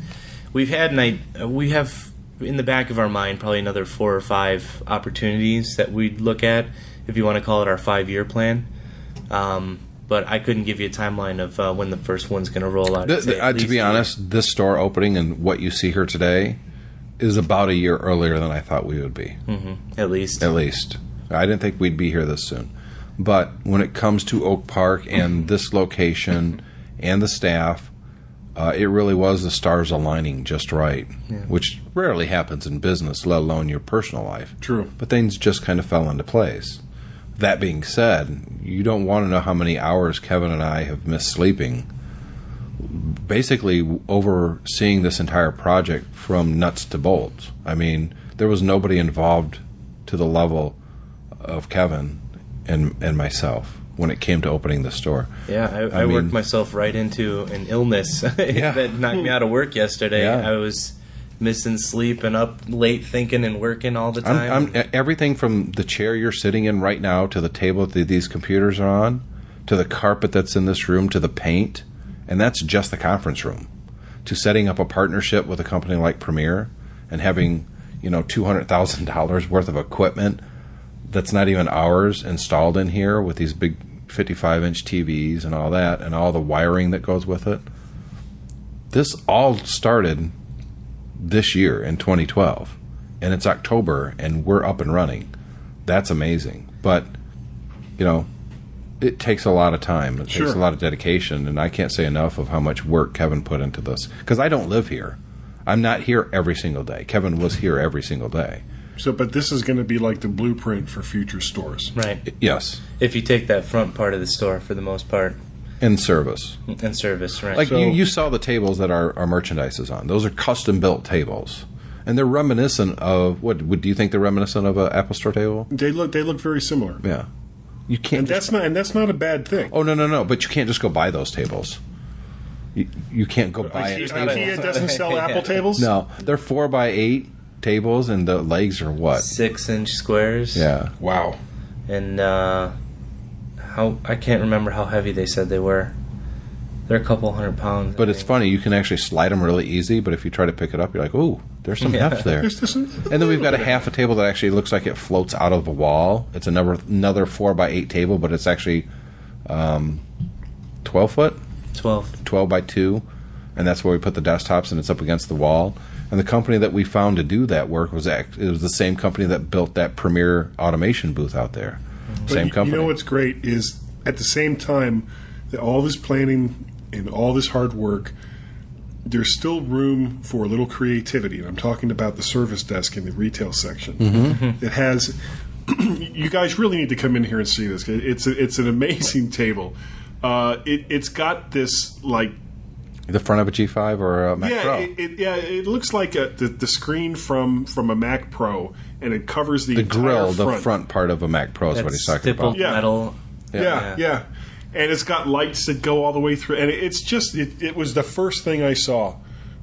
we've had an I- we have in the back of our mind probably another four or five opportunities that we'd look at if you want to call it our five year plan. Um, but I couldn't give you a timeline of uh, when the first one's going to roll out. The- the- uh, to be a honest, this store opening and what you see here today is about a year earlier than I thought we would be. at least At least. I didn't think we'd be here this soon. But when it comes to Oak Park and this location and the staff, uh, it really was the stars aligning just right, which rarely happens in business, let alone your personal life. True. But things just kind of fell into place. That being said, you don't want to know how many hours Kevin and I have missed sleeping. Basically, overseeing this entire project from nuts to bolts. I mean, there was nobody involved to the level of Kevin and and myself when it came to opening the store. Yeah, I, I, I mean- worked myself right into an illness that knocked me out of work yesterday. Yeah. I was missing sleep and up late thinking and working all the time. I'm, I'm everything from the chair you're sitting in right now to the table that these computers are on, to the carpet that's in this room, to the paint, and that's just the conference room. To setting up a partnership with a company like Premier and having you know two hundred thousand dollars worth of equipment that's not even ours installed in here with these big 55 inch TVs and all that and all the wiring that goes with it. This all started this year in 2012 and it's October and we're up and running. That's amazing. But you know, it takes a lot of time. It takes a lot of dedication and I can't say enough of how much work Kevin put into this cuz I don't live here. I'm not here every single day. Kevin was here every single day. So, but this is going to be like the blueprint for future stores. right. Yes, If you take that front part of the store for the most part in service. In service, right? Like So- you, you saw the tables that our, our merchandise is on. Those are custom built tables, and they're reminiscent of what? Would do you think they're reminiscent of a Apple Store table? They look they look very similar, Yeah, you can't. and just- that's not and that's not a bad thing. oh no no no! But you can't just go buy those tables. You, you can't go buy a IKEA, table. IKEA doesn't sell Apple tables. No, they're four by eight tables, and the legs are what? Six inch squares. Yeah, Wow. And uh, how I can't remember how heavy they said they were. They're a couple hundred pounds. but I it's think. funny. You can actually slide them really easy, but if you try to pick it up, you're like, "Ooh, there's some Yeah. heft there." There's this. And then we've got a half a table that actually looks like it floats out of the wall. It's another another four by eight table, but it's actually um, twelve foot, twelve. twelve by two, and that's where we put the desktops, and it's up against the wall. And the company that we found to do that work was act, it was the same company that built that Premier automation booth out there. But Same you, company. You know what's great is at the same time that all this planning and all this hard work, there's still room for a little creativity. And I'm talking about the service desk in the retail section. Mm-hmm. It has. you guys really need to come in here and see this. It's a, it's an amazing table. Uh, it, it's got this like the front of a G5 or a Mac yeah, Pro. it, it, yeah, it looks like a, the, the screen from from a Mac Pro, and it covers the the entire grill, front. the front part of a Mac Pro is what he's talking about. Yeah. metal. Yeah, Yeah. yeah, and it's got lights that go all the way through, and it's just it, it was the first thing I saw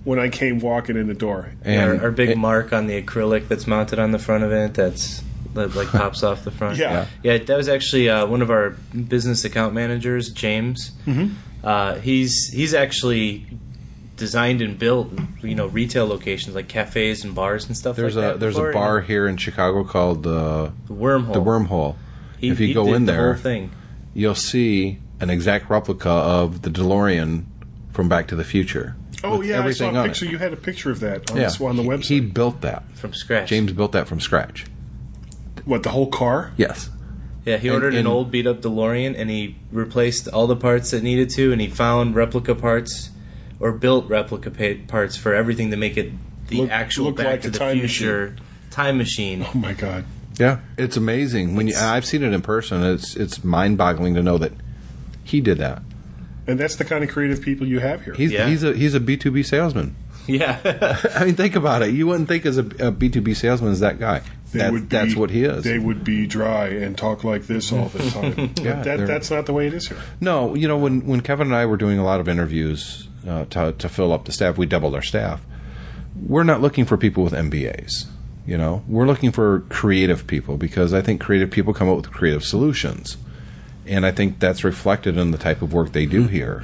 when I came walking in the door. And our, our big it- mark on the acrylic that's mounted on the front of it. That's that like pops off the front. Yeah. yeah. That was actually uh, one of our business account managers, James. Mm-hmm. Uh, he's he's actually designed and built you know retail locations like cafes and bars and stuff. There's like a that there's before, a bar and here in Chicago called uh, The wormhole. the Wormhole. He- if you he go did in the there, whole thing. you'll see an exact replica of the DeLorean from Back to the Future. Oh with yeah, I saw a picture. it. You had a picture of that on, Yeah, this, on the he, website. he built that. from scratch. James built that from scratch. what the whole car? Yes. Yeah, he And- ordered and- an old beat up DeLorean and he replaced all the parts that needed to, and he found replica parts or built replica pa- parts for everything to make it the Look- actual look Back like to the time Future time machine. Oh my god. Yeah, it's amazing when you. I've seen it in person. It's it's mind boggling to know that he did that. And that's the kind of creative people you have here. He's Yeah. he's a he's a B two B salesman. Yeah, I mean, think about it. You wouldn't think as a B two B salesman is that guy. They That, would be- that's what he is. They would be dry and talk like this all the time. Yeah, that, that's not the way it is here. No, you know when when Kevin and I were doing a lot of interviews uh, to to fill up the staff, we doubled our staff. We're not looking for people with MBAs. You know, we're looking for creative people because I think creative people come up with creative solutions, and I think that's reflected in the type of work they do here.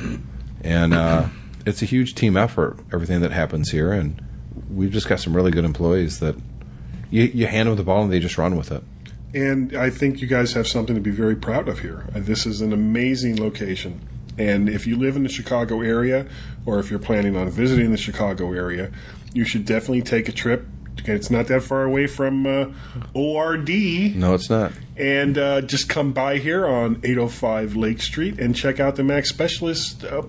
And uh, it's a huge team effort. Everything that happens here, and we've just got some really good employees that you, you hand them the ball and they just run with it. And I think you guys have something to be very proud of here. This is an amazing location. And if you live in the Chicago area, or if you're planning on visiting the Chicago area, you should definitely take a trip. It's not that far away from uh, ORD. No, it's not. And uh, just come by here on 805 Lake Street and check out the Mac Specialist uh,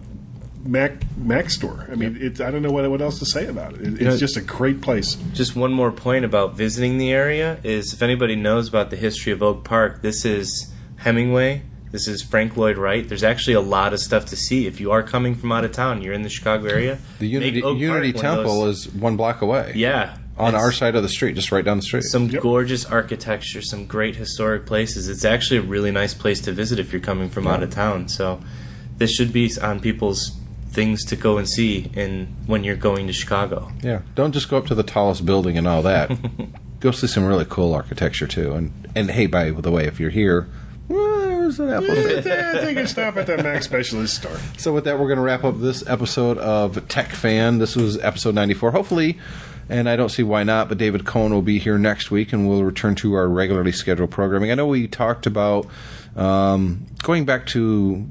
Mac Mac store. I mean, it's I don't know what what else to say about it. it it's know- just a great place. Just one more point about visiting the area is if anybody knows about the history of Oak Park, this is Hemingway. This is Frank Lloyd Wright. There's actually a lot of stuff to see if you are coming from out of town. You're in the Chicago area. The Unity, Unity Park one of Temple those- is one block away. yeah On our side of the street, just right down the street. Some Yep. gorgeous architecture, some great historic places. It's actually a really nice place to visit if you're coming from out of town. So this should be on people's things to go and see in when you're going to Chicago. Yeah, don't just go up to the tallest building and all that. go see some really cool architecture too. And and hey, by the way, if you're here, where's an? Take a stop at that Mac Specialist store. so with that, we're going to wrap up this episode of Tech Fan. This was episode 94. Hopefully, and I don't see why not, but David Cohen will be here next week, and we'll return to our regularly scheduled programming. I know we talked about um, going back to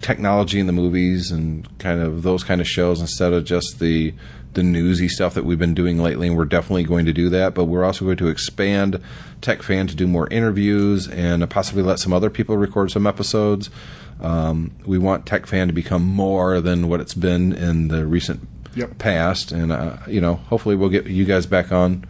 technology in the movies and kind of those kind of shows instead of just the the newsy stuff that we've been doing lately and we're definitely going to do that but we're also going to expand tech fan to do more interviews and possibly let some other people record some episodes um, we want tech fan to become more than what it's been in the recent Yep. past and uh, you know hopefully we'll get you guys back on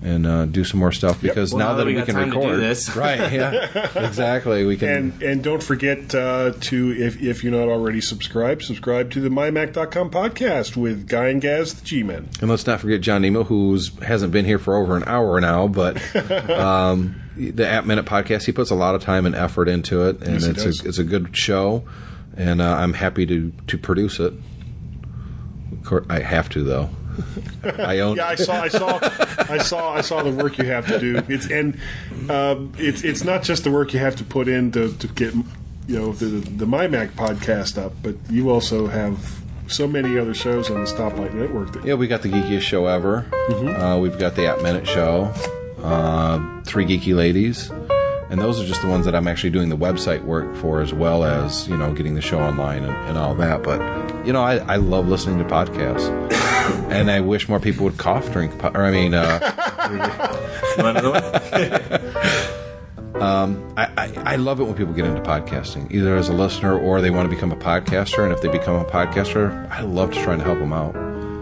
and uh, do some more stuff because Well, now, now that we we can time to do record this. right yeah exactly we can And and don't forget uh, to if if you're not already subscribed, subscribe to the mymac.com podcast with Guy and Gaz the G-Men. And let's not forget John Nemo, who hasn't been here for over an hour now, but um, the App Minute podcast, he puts a lot of time and effort into it, and Yes, it's does. a, it's a good show, and uh, I'm happy to to produce it. Of course, I have to though. I own. Yeah, I saw, I saw, I saw, I saw the work you have to do. It's and um, it's it's not just the work you have to put in to, to get you know the the MyMac podcast up, but you also have so many other shows on the Stoplight Network. That, Yeah, we got the geekiest show ever. Uh, we've got the App Minute show, uh, three geeky ladies, and those are just the ones that I'm actually doing the website work for, as well as you know getting the show online and, and all that. But you know, I, I love listening to podcasts, and I wish more people would cough during. Po- or I mean, uh, You want another one? I, I, I love it when people get into podcasting, either as a listener or they want to become a podcaster. And if they become a podcaster, I love to try and help them out.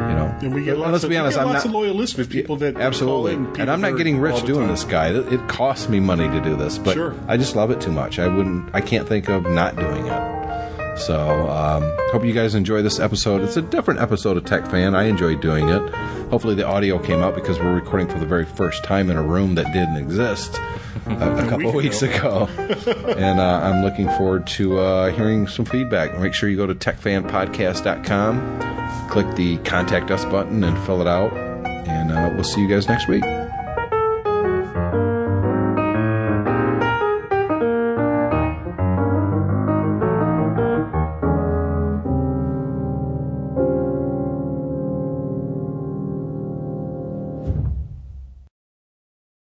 You know, and we get lots let's of, be honest, I'm lots not of loyal listeners, people that absolutely. in, and i'm not getting rich doing this guy. It, costs me money to do this but Sure. i just love it too much. I wouldn't i can't think of not doing it. So um, hope you guys enjoy this episode. It's a different episode of tech fan. I enjoyed doing it. Hopefully the audio came out because we're recording for the very first time in a room that didn't exist a, a couple week weeks ago, and uh, i'm looking forward to uh, hearing some feedback. Make sure you go to techfanpodcast.com click the contact us button and fill it out. And uh, we'll see you guys next week